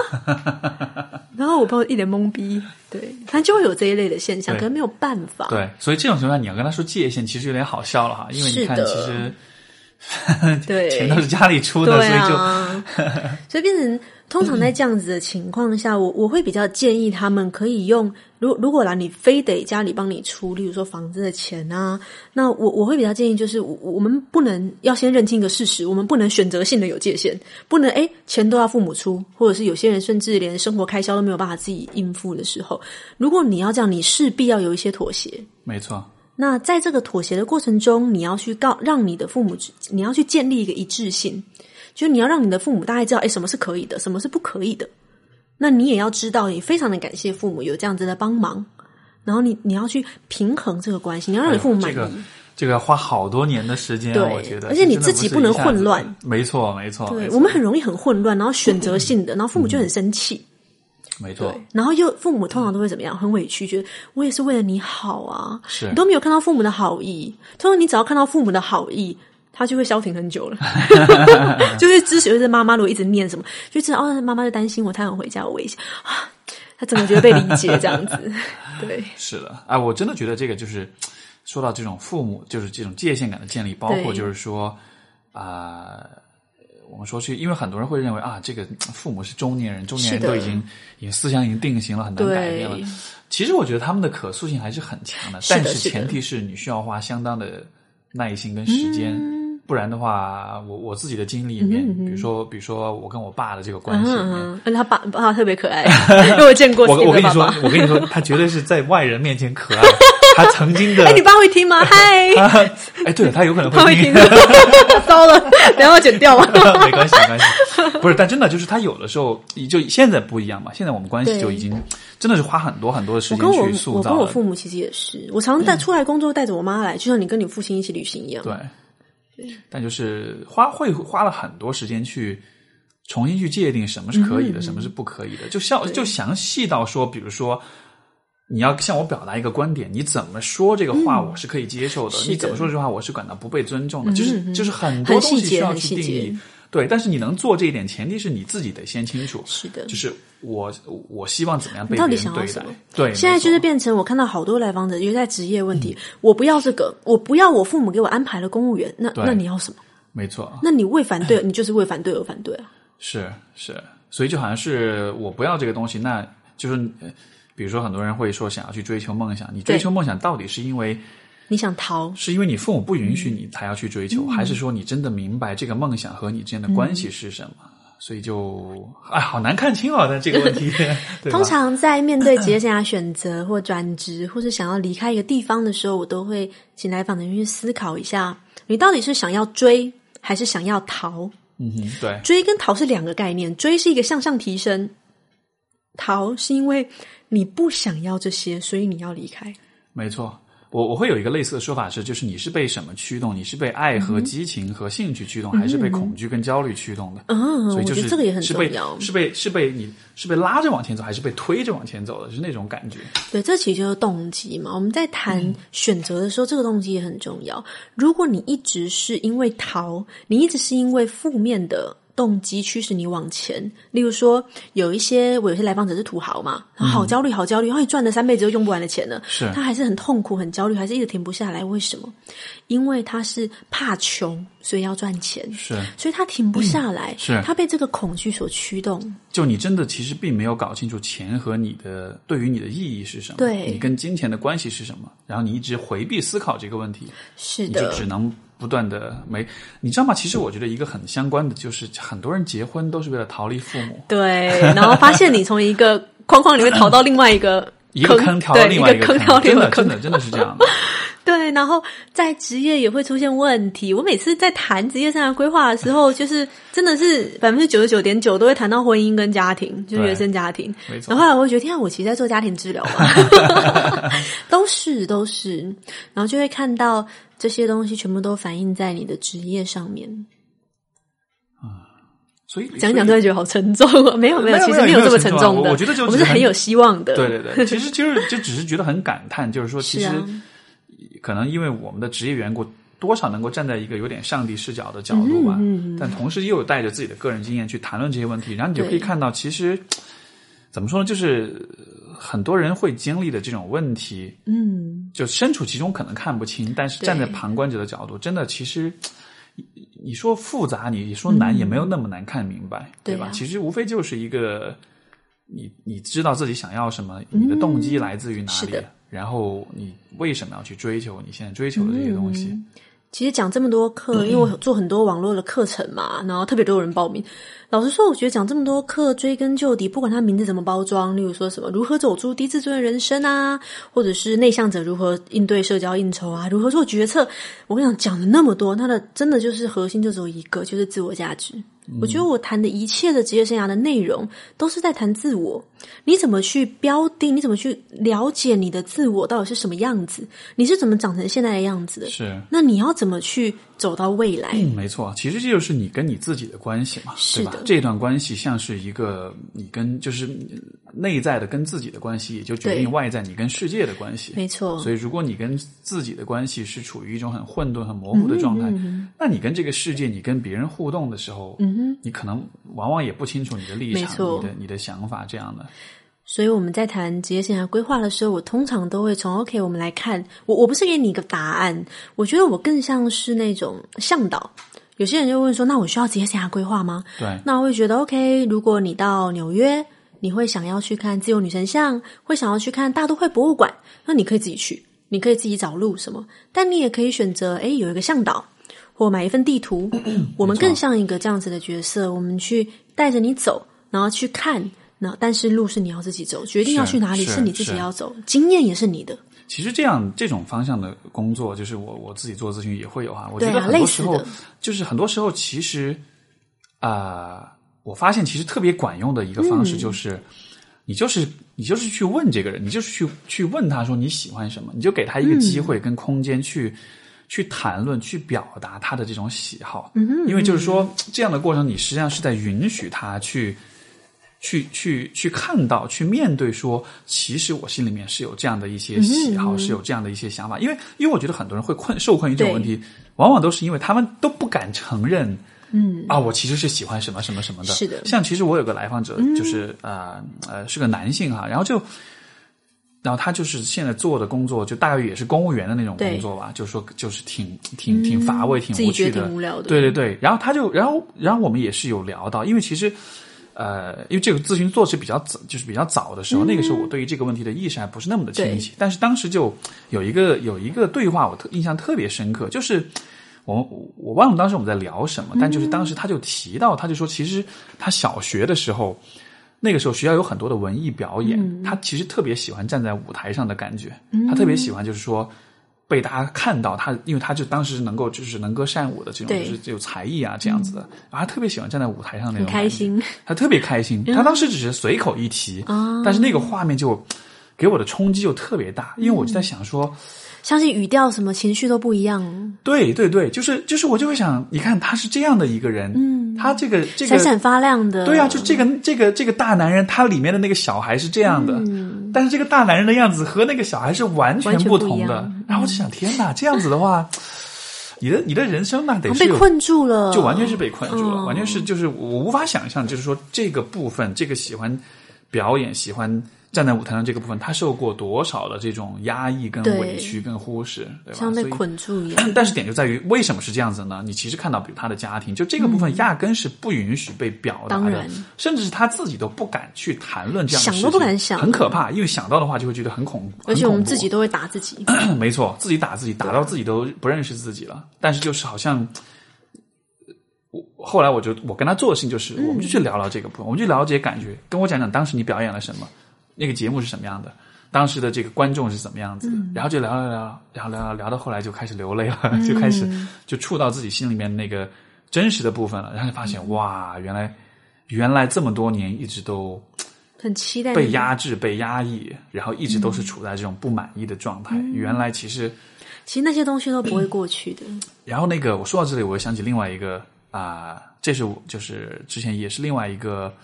然后我朋友一脸懵逼，对，反正就会有这一类的现象，可能没有办法。对，所以这种情况你要跟他说界限，其实有点好笑了哈，因为你看，其实 对钱都是家里出的，所以就 所以变成。通常在这样子的情况下，我我会比较建议他们可以用，如如果啦，你非得家里帮你出，例如说房子的钱啊，那我我会比较建议就是，我们不能要先认清一个事实，我们不能选择性的有界限，不能诶钱都要父母出，或者是有些人甚至连生活开销都没有办法自己应付的时候，如果你要这样，你势必要有一些妥协。没错。那在这个妥协的过程中，你要去告让你的父母，你要去建立一个一致性。就是你要让你的父母大概知道，哎，什么是可以的，什么是不可以的。那你也要知道，你非常的感谢父母有这样子的帮忙。然后你你要去平衡这个关系，你要让你父母满意。这个这个要花好多年的时间，我觉得。而且你自己不能混乱。没错，没错。对我们很容易很混乱，然后选择性的，然后父母就很生气。没错。然后又父母通常都会怎么样？很委屈，觉得我也是为了你好啊。是。你都没有看到父母的好意。通常你只要看到父母的好意。他就会消停很久了，就是之所以是妈妈如果一直念什么，就知道哦，妈妈就担心我，太晚回家我危险啊，他怎么觉得被理解这样子？对，是的，啊，我真的觉得这个就是说到这种父母，就是这种界限感的建立，包括就是说啊，我们说去，因为很多人会认为啊，这个父母是中年人，中年人都已经已经思想已经定型了，很难改变了。其实我觉得他们的可塑性还是很强的，但是前提是你需要花相当的耐心跟时间。不然的话，我我自己的经历里面，比如说，比如说我跟我爸的这个关系，嗯，他爸爸特别可爱，因 为我见过。我我跟你说，我跟你说，他绝对是在外人面前可爱。他曾经的，哎，你爸会听吗？嗨，哎，对了他有可能会听。糟了，等下剪掉了。没关系，没关系。不是，但真的就是他有的时候，就现在不一样嘛。现在我们关系就已经真的是花很多很多的时间去塑造。我跟我父母其实也是，我常常带出来工作，带着我妈来，就像你跟你父亲一起旅行一样。对。但就是花会花了很多时间去重新去界定什么是可以的，什么是不可以的，就像就详细到说，比如说。你要向我表达一个观点，你怎么说这个话我是可以接受的？你怎么说这句话我是感到不被尊重的？就是就是很多东西需要去定义。对，但是你能做这一点，前提是你自己得先清楚。是的，就是我我希望怎么样被别人对待？对，现在就是变成我看到好多来访者，因为在职业问题，我不要这个，我不要我父母给我安排了公务员，那那你要什么？没错，那你为反对，你就是为反对而反对啊。是是，所以就好像是我不要这个东西，那就是。比如说，很多人会说想要去追求梦想，你追求梦想到底是因为你想逃，是因为你父母不允许你才要去追求，还是说你真的明白这个梦想和你之间的关系是什么？所以就哎，好难看清哦，这个问题。通常在面对职业生涯选择或转职，或是想要离开一个地方的时候，我都会请来访的人去思考一下：你到底是想要追，还是想要逃？嗯哼，对，追跟逃是两个概念。追是一个向上提升，逃是因为。你不想要这些，所以你要离开。没错，我我会有一个类似的说法是，就是你是被什么驱动？你是被爱和激情和兴趣驱动，还是被恐惧跟焦虑驱动的？嗯，所以就是这个也很重要。是被是被你是被拉着往前走，还是被推着往前走的？就是那种感觉。对，这其实就是动机嘛。我们在谈选择的时候，这个动机也很重要。如果你一直是因为逃，你一直是因为负面的。动机驱使你往前，例如说，有一些我有些来访者是土豪嘛，好焦虑，好焦虑，然后赚了三辈子都用不完的钱了，是他还是很痛苦，很焦虑，还是一直停不下来。为什么？因为他是怕穷，所以要赚钱，是，所以他停不下来，是他被这个恐惧所驱动。就你真的其实并没有搞清楚钱和你的对于你的意义是什么，对你跟金钱的关系是什么，然后你一直回避思考这个问题，是的，你就只能。不断的没，你知道吗？其实我觉得一个很相关的，就是很多人结婚都是为了逃离父母。对，然后发现你从一个框框里面逃到另外一个一个坑，跳到另外一个坑，真的真的真的是这样。对，然后在职业也会出现问题。我每次在谈职业生涯规划的时候，就是真的是百分之九十九点九都会谈到婚姻跟家庭，就是原生家庭。没错。然后后来我会觉得，天啊，我其实在做家庭治疗吧，都是都是。然后就会看到这些东西全部都反映在你的职业上面。啊，所以讲讲都会觉得好沉重。没有没有，其实没有这么沉重的。我觉得就我们是很有希望的。对对对，其实就是就只是觉得很感叹，就是说其实。可能因为我们的职业缘故，多少能够站在一个有点上帝视角的角度吧，但同时又有带着自己的个人经验去谈论这些问题，然后你就可以看到，其实怎么说呢，就是很多人会经历的这种问题，嗯，就身处其中可能看不清，但是站在旁观者的角度，真的其实你说复杂，你说难，也没有那么难看明白，对吧？其实无非就是一个你你知道自己想要什么，你的动机来自于哪里。然后你为什么要去追求你现在追求的这些东西？其实讲这么多课，因为我做很多网络的课程嘛，然后特别多人报名。老实说，我觉得讲这么多课，追根究底，不管它名字怎么包装，例如说什么如何走出低自尊的人生啊，或者是内向者如何应对社交应酬啊，如何做决策，我跟你讲讲了那么多，它的真的就是核心就只有一个，就是自我价值。我觉得我谈的一切的职业生涯的内容，都是在谈自我。你怎么去标定？你怎么去了解你的自我到底是什么样子？你是怎么长成现在的样子的？是。那你要怎么去走到未来？嗯，没错。其实这就是你跟你自己的关系嘛，对吧？这段关系像是一个你跟就是内在的跟自己的关系，也就决定外在你跟世界的关系。没错。所以，如果你跟自己的关系是处于一种很混沌、很模糊的状态，那你跟这个世界、你跟别人互动的时候，你可能往往也不清楚你的立场、你的你的想法这样的。所以我们在谈职业生涯规划的时候，我通常都会从 OK，我们来看。我我不是给你一个答案，我觉得我更像是那种向导。有些人就问说：“那我需要职业生涯规划吗？”对，那我会觉得 OK。如果你到纽约，你会想要去看自由女神像，会想要去看大都会博物馆，那你可以自己去，你可以自己找路什么。但你也可以选择，诶，有一个向导。或买一份地图，我们更像一个这样子的角色，我们去带着你走，然后去看。那但是路是你要自己走，决定要去哪里是你自己要走，经验也是你的。其实这样这种方向的工作，就是我我自己做咨询也会有啊。我觉得很多时候就是很多时候，其实啊，我发现其实特别管用的一个方式就是，你就是你就是去问这个人，你就是去去问他说你喜欢什么，你就给他一个机会跟空间去。去谈论、去表达他的这种喜好。嗯因为就是说，这样的过程，你实际上是在允许他去。去去去看到，去面对，说，其实我心里面是有这样的一些喜好，是有这样的一些想法。因为，因为我觉得很多人会困受困于这种问题，往往都是因为他们都不敢承认，嗯。啊，我其实是喜欢什么什么什么的。是的。像其实我有个来访者，就是呃呃是个男性哈，然后就，然后他就是现在做的工作，就大概也是公务员的那种工作吧，就是说就是挺挺挺乏味、挺无趣的，挺无聊的。对对对，然后他就，然后然后我们也是有聊到，因为其实。呃，因为这个咨询做是比较早，就是比较早的时候，那个时候我对于这个问题的意识还不是那么的清晰。但是当时就有一个有一个对话，我特印象特别深刻，就是我我忘了当时我们在聊什么，但就是当时他就提到，他就说，其实他小学的时候，那个时候学校有很多的文艺表演，他其实特别喜欢站在舞台上的感觉，他特别喜欢就是说。被大家看到他，因为他就当时能够就是能歌善舞的这种，就是有才艺啊这样子的，然后他特别喜欢站在舞台上那种开心。他特别开心。他当时只是随口一提，啊但是那个画面就给我的冲击就特别大，因为我就在想说，相信语调什么情绪都不一样，对对对，就是就是我就会想，你看他是这样的一个人，嗯，他这个这个闪闪发亮的。对啊，就这个这个这个大男人，他里面的那个小孩是这样的，嗯。但是这个大男人的样子和那个小孩是完全不同的。然后我就想，天哪，这样子的话，你的你的人生那得是被困住了，就完全是被困住了，嗯。完全是就是我无法想象，就是说这个部分，这个喜欢表演、喜欢站在舞台上这个部分，他受过多少的这种压抑、跟委屈、跟忽视，对吧？像被捆住一样。但是点就在于为什么是这样子呢？你其实看到，比如他的家庭，就这个部分压根是不允许被表达的当然，甚至是他自己都不敢去谈论这样的想事情，都不敢想很可怕。因为想到的话，就会觉得很恐，而且我们自己都会打自己，没错，自己打自己，打到自己都不认识自己了。但是就是好像，我后来我就我跟他做的事情就是，我们就去聊聊这个部分，我们就聊聊这些感觉，跟我讲讲当时你表演了什么，那个节目是什么样的，当时的这个观众是怎么样子的，然后就聊聊聊，聊聊聊聊到后来就开始流泪了，就开始就触到自己心里面那个真实的部分了，然后就发现哇，原来原来这么多年一直都。很期待被压制、被压抑，然后一直都是处在这种不满意的状态。原来其实，其实那些东西都不会过去的。然后那个我说到这里，我又想起另外一个啊、这是我就是之前也是另外一个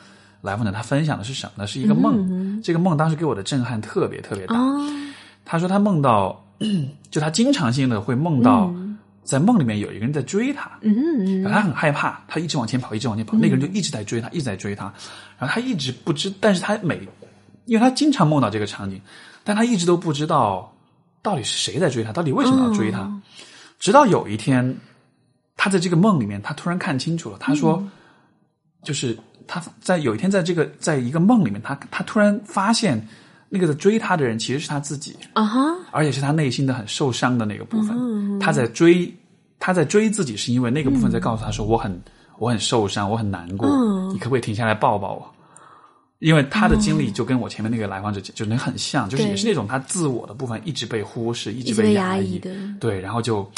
来访者，他分享的是什么？呢？是一个梦。这个梦当时给我的震撼特别特别大。哦，他说他梦到，就他经常性的会梦到，在梦里面有一个人在追他。嗯嗯然后他很害怕，他一直往前跑，一直往前跑，那个人就一直在追他，一直在追他，然后他一直不知，但是他每，因为他经常梦到这个场景，但他一直都不知道到底是谁在追他，到底为什么要追他，哦。直到有一天，他在这个梦里面，他突然看清楚了，他说，就是他在有一天在这个在一个梦里面，他他突然发现那个在追他的人其实是他自己，啊哈，而且是他内心的很受伤的那个部分。嗯。他在追，他在追自己，是因为那个部分在告诉他说：“我很，我很受伤，我很难过，嗯。你可不可以停下来抱抱我？”因为他的经历就跟我前面那个来访者就能很像，就是也是那种他自我的部分一直被忽视，一一直被压压抑的。对，然后就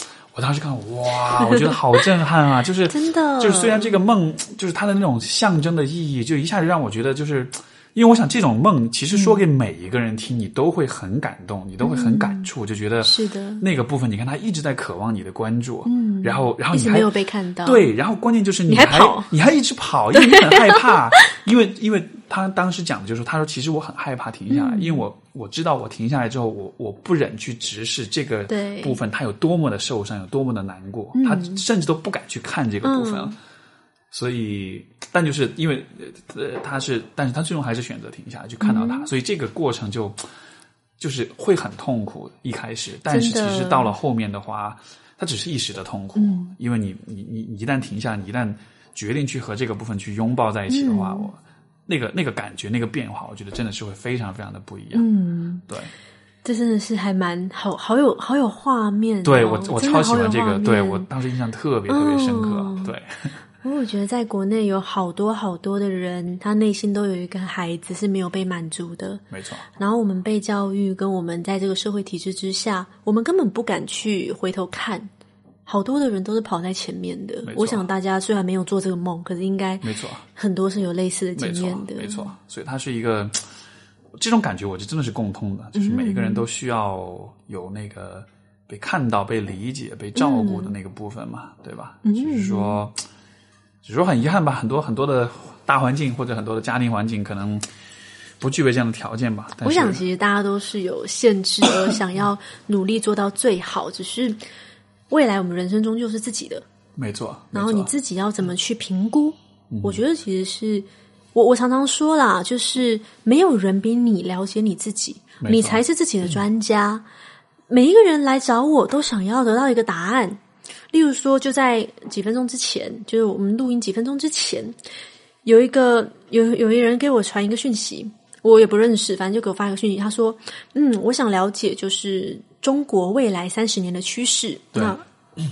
我当时看，哇，我觉得好震撼啊！就是 真的就是虽然这个梦就是它的那种象征的意义，就一下子让我觉得就是。因为我想，这种梦其实说给每一个人听，你都会很感动，你都会很感触，就觉得是的。那个部分，你看他一直在渴望你的关注，嗯，然后然后你还没有被看到。对，然后关键就是你还还你还一直跑，因为你很害 怕，因为因为他当时讲的就是，他说其实我很害怕停下来，嗯。因为我我知道我停下来之后，我我不忍去直视这个部分，他有多么的受伤，有多么的难过，他甚至都不敢去看这个部分了。嗯所以，但就是因为呃，他是，但是他最终还是选择停下来去看到嗯他，所以这个过程就就是会很痛苦一开始，但是其实到了后面的话，它只是一时的痛苦，嗯。因为你你你你一旦停下，你一旦决定去和这个部分去拥抱在一起的话，嗯。我那个那个感觉那个变化，我觉得真的是会非常非常的不一样。嗯，对，这真的是还蛮好，好有好有画面哦、对我我超喜欢这个，对我当时印象特别特别深刻。嗯对，因为我觉得在国内有好多好多的人，他内心都有一个孩子是没有被满足的。没错，然后我们被教育，跟我们在这个社会体制之下，我们根本不敢去回头看。好多的人都是跑在前面的我想大家虽然没有做这个梦，可是应该没错。很多是有类似的经验的。，没错，所以它是一个这种感觉，我觉得真的是共通的，就是每一个人都需要有那个被看到、被理解、被照顾的那个部分嘛，对吧？就是说，只是说很遗憾吧，很多很多的大环境或者很多的家庭环境可能不具备这样的条件吧。我想，其实大家都是有限制，而 想要努力做到最好。只是未来我们人生中就是自己的，没错。然后你自己要怎么去评估？我觉得其实是我我常常说啦，就是没有人比你了解你自己，你才是自己的专家。每一个人来找我都想要得到一个答案。例如说，就在几分钟之前，就是我们录音几分钟之前，有一个有有一人给我传一个讯息，我也不认识，反正就给我发一个讯息，他说：“嗯，我想了解就是中国未来三十年的趋势，那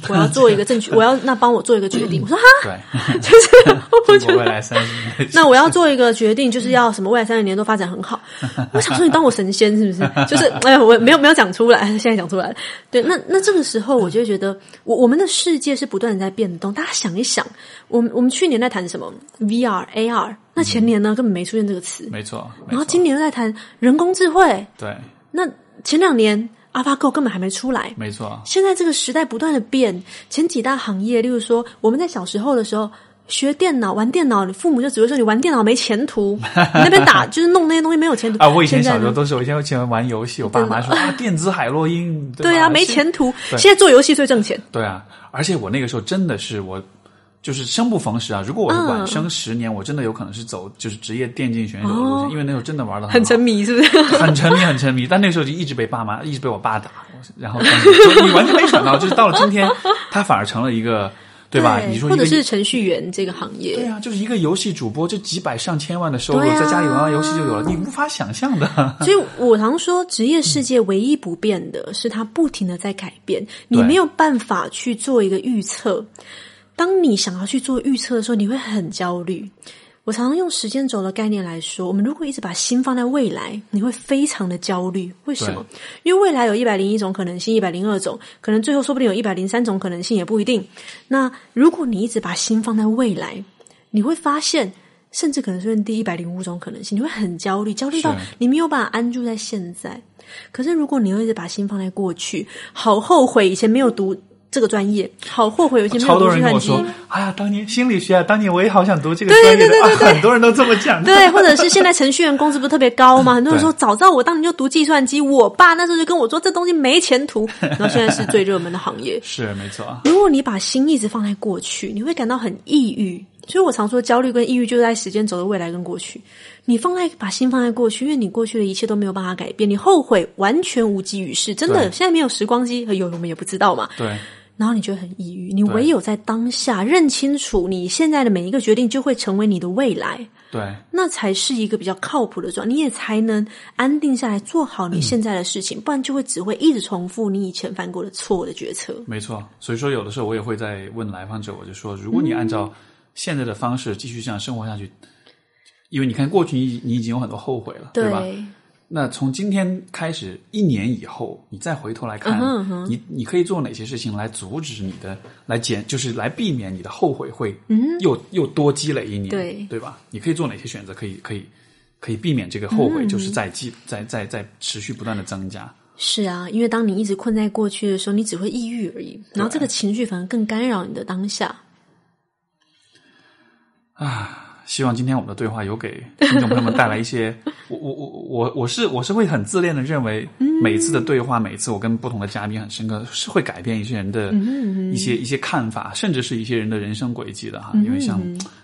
我要做一个正确，我要那帮我做一个决定。”我说：“哈，对，就是我觉得未来三十年那我要做一个决定，就是要什么未来三十年都发展很好。我想说，你当我神仙是不是？就是哎呀，我没有没有讲出来，现在讲出来了。对，那那这个时候，我就会觉得，我我们的世界是不断的在变动。大家想一想，我们我们去年在谈什么 VR、AR，那前年呢根本没出现这个词，没错。没错然后今年又在谈人工智慧，对，那前两年 AlphaGo 根本还没出来。没错，现在这个时代不断的变，前几大行业，例如说我们在小时候的时候学电脑、玩电脑，你父母就只会说你玩电脑没前途，你那边打就是弄那些东西没有前途。啊，我以前小时候都是，我以前我喜欢玩游戏，我爸妈说啊，电子海洛因，对对啊，没前途。现在做游戏最挣钱，对啊，而且我那个时候真的是我，就是生不逢时啊。如果我是晚生十年，我真的有可能是走就是职业电竞选手的路线，因为那时候真的玩的哦 很沉迷，是不是？很沉迷，很沉迷。但那时候就一直被爸妈，一直被我爸打，然后就你完全没想到，就是到了今天，他反而成了一个，对吧？你说或者是程序员这个行业对，啊，就是一个游戏主播，就几百上千万的收入，啊在家里玩玩游戏就有了，你无法想象的。所以我常说，职业世界唯一不变的是它不停的在改变，你没有办法去做一个预测。当你想要去做预测的时候，你会很焦虑。我常常用时间轴的概念来说，我们如果一直把心放在未来，你会非常的焦虑。为什么？因为未来有一百零一种可能性，一百零二种，可能最后说不定有一百零三种可能性，也不一定。那如果你一直把心放在未来，你会发现，甚至可能出现第一百零五种可能性，你会很焦虑，焦虑到你没有办法安住在现在。可是如果你又一直把心放在过去，好后悔以前没有读这个专业，好后悔有些没超多有读计算机。人跟我说：“哎呀，当年心理学啊，当年我也好想读这个专业的。啊”很多人都这么讲。对，或者是现在程序员工资不是特别高吗？很多人说早知道我当年就读计算机，我爸那时候就跟我说这东西没前途，然后现在是最热门的行业。是没错，如果你把心一直放在过去，你会感到很抑郁。所以我常说，焦虑跟抑郁就在时间轴的未来跟过去。你放在把心放在过去，因为你过去的一切都没有办法改变，你后悔完全无济于事。真的，现在没有时光机，有我们也不知道嘛。对然后你觉得很抑郁，你唯有在当下认清楚你现在的每一个决定，就会成为你的未来。对那才是一个比较靠谱的状态，你也才能安定下来做好你现在的事情，不然就会只会一直重复你以前犯过的错的决策。没错。所以说，有的时候我也会在问来访者，我就说，如果你按照现在的方式继续这样生活下去，因为你看过去你你已经有很多后悔了，对吧？那从今天开始，一年以后，你再回头来看，嗯哼你你可以做哪些事情来阻止你的，来减，就是来避免你的后悔会又、又多积累一年，嗯对对吧？你可以做哪些选择，可以可以可以避免这个后嗯悔，就是在积在在在持续不断的增加。是啊，因为当你一直困在过去的时候，你只会抑郁而已，然后这个情绪反而更干扰你的当下。希望今天我们的对话有给听众朋友们带来一些，我我我我我是我是会很自恋的认为，每一次的对话，每一次我跟不同的嘉宾很深刻，是会改变一些人的一些一些看法，甚至是一些人的人生轨迹的哈。因为像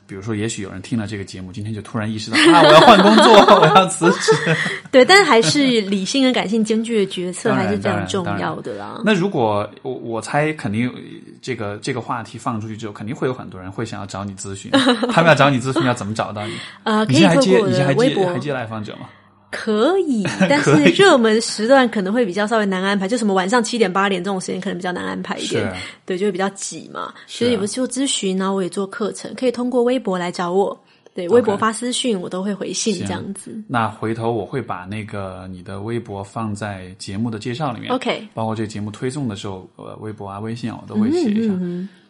比如说，也许有人听了这个节目，今天就突然意识到啊，我要换工作，我要辞职。对，但还是理性跟感性兼具的决策还是非常重要的啦。那如果我我猜，肯定这个这个话题放出去之后，肯定会有很多人会想要找你咨询，他们要找你咨询，要怎么找到你？呃，可你现在还接，以透过我你现在还的微博接还接来访者吗？可以，但是热门时段可能会比较稍微难安排，就什么晚上七点八点这种时间可能比较难安排一点。是，对，就会比较挤嘛。是所以我做咨询，然后我也做课程，可以通过微博来找我，对，微博发私讯我都会回信这样子。那回头我会把那个你的微博放在节目的介绍里面 OK 包括这个节目推送的时候，呃，微博啊、微信啊，我都会写一下，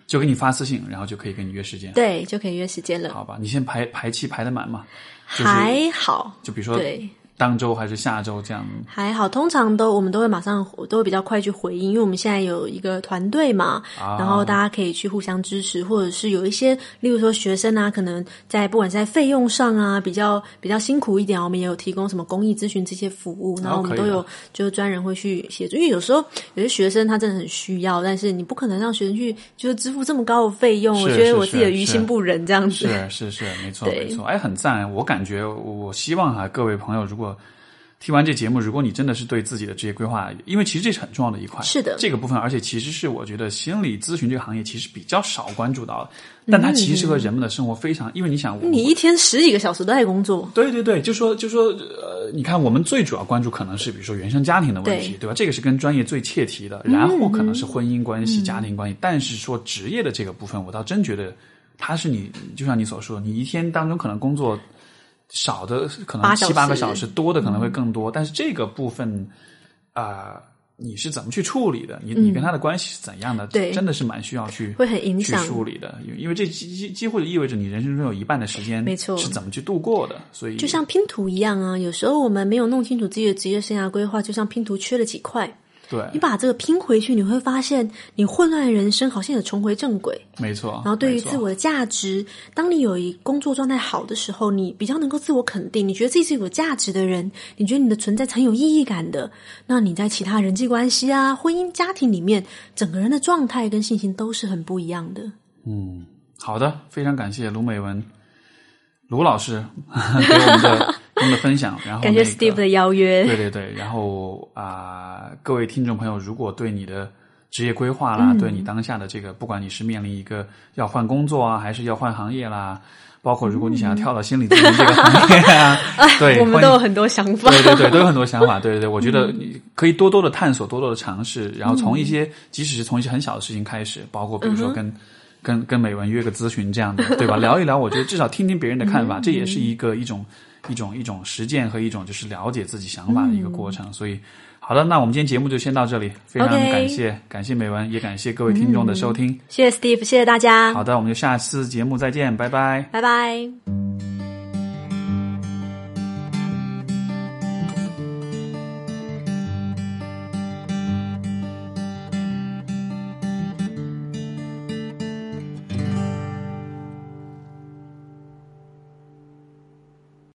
就给你发私信，然后就可以跟你约时间，对，就可以约时间了。好吧？你先排排期排的满嘛？就是还好，就比如说对，当周还是下周这样？还好，通常都我们都会马上都会比较快去回应，因为我们现在有一个团队嘛，啊然后大家可以去互相支持，或者是有一些，例如说学生啊，可能在不管是在费用上啊，比较比较辛苦一点，我们也有提供什么公益咨询这些服务，然后我们都有就是专人会去协助，因为有时候有些学生他真的很需要，但是你不可能让学生去就是支付这么高的费用，我觉得我自己的于心不忍这样子。是是是，没错没错，哎，很赞。我感觉，我希望哈，各位朋友，如果听完这节目，如果你真的是对自己的职业规划，因为其实这是很重要的一块，是的这个部分，而且其实是我觉得心理咨询这个行业其实比较少关注到的，但它其实和人们的生活非常，因为你想，你一天十几个小时都在工作，对对对，就说就说呃，你看我们最主要关注可能是比如说原生家庭的问题，对对吧？这个是跟专业最切题的，然后可能是婚姻关系、家庭关系，但是说职业的这个部分，我倒真觉得它是你，就像你所说，你一天当中可能工作少的可能七八个小时，多的可能会更多，但是这个部分啊。你是怎么去处理的？你你跟他的关系是怎样的？对真的是蛮需要去会很影响去梳理的，因为因为这几几几乎意味着你人生中有一半的时间，没错是怎么去度过的。所以就像拼图一样啊，有时候我们没有弄清楚自己的职业生涯规划，就像拼图缺了几块，对，你把这个拼回去，你会发现你混乱的人生好像也重回正轨。没错。然后对于自我的价值，当你有一工作状态好的时候，你比较能够自我肯定，你觉得自己是有价值的人，你觉得你的存在是很有意义感的，那你在其他人际关系啊、婚姻家庭里面，整个人的状态跟信心都是很不一样的。嗯好的，非常感谢卢美文卢老师给我们的 给我们的分享，然后、感谢 Steve 的邀约，对对对，然后啊、各位听众朋友，如果对你的职业规划啦，嗯对你当下的这个，不管你是面临一个要换工作啊，还是要换行业啦，包括如果你想要跳到心理咨询这个行业啊，对，嗯我们都有很多想法。对对对，都有很多想法。对对对，我觉得你可以多多的探索，多多的尝试，然后从一些，即使是从一些很小的事情开始，包括比如说跟、跟跟美文约个咨询这样的，对吧？聊一聊，我觉得至少听听别人的看法，这也是一个一种一种一种实践和一种就是了解自己想法的一个过程。所以，好的，那我们今天节目就先到这里，非常感谢感谢美文，也感谢各位听众的收听。谢谢 Steve，谢谢大家，好的，我们就下次节目再见，拜拜。拜拜。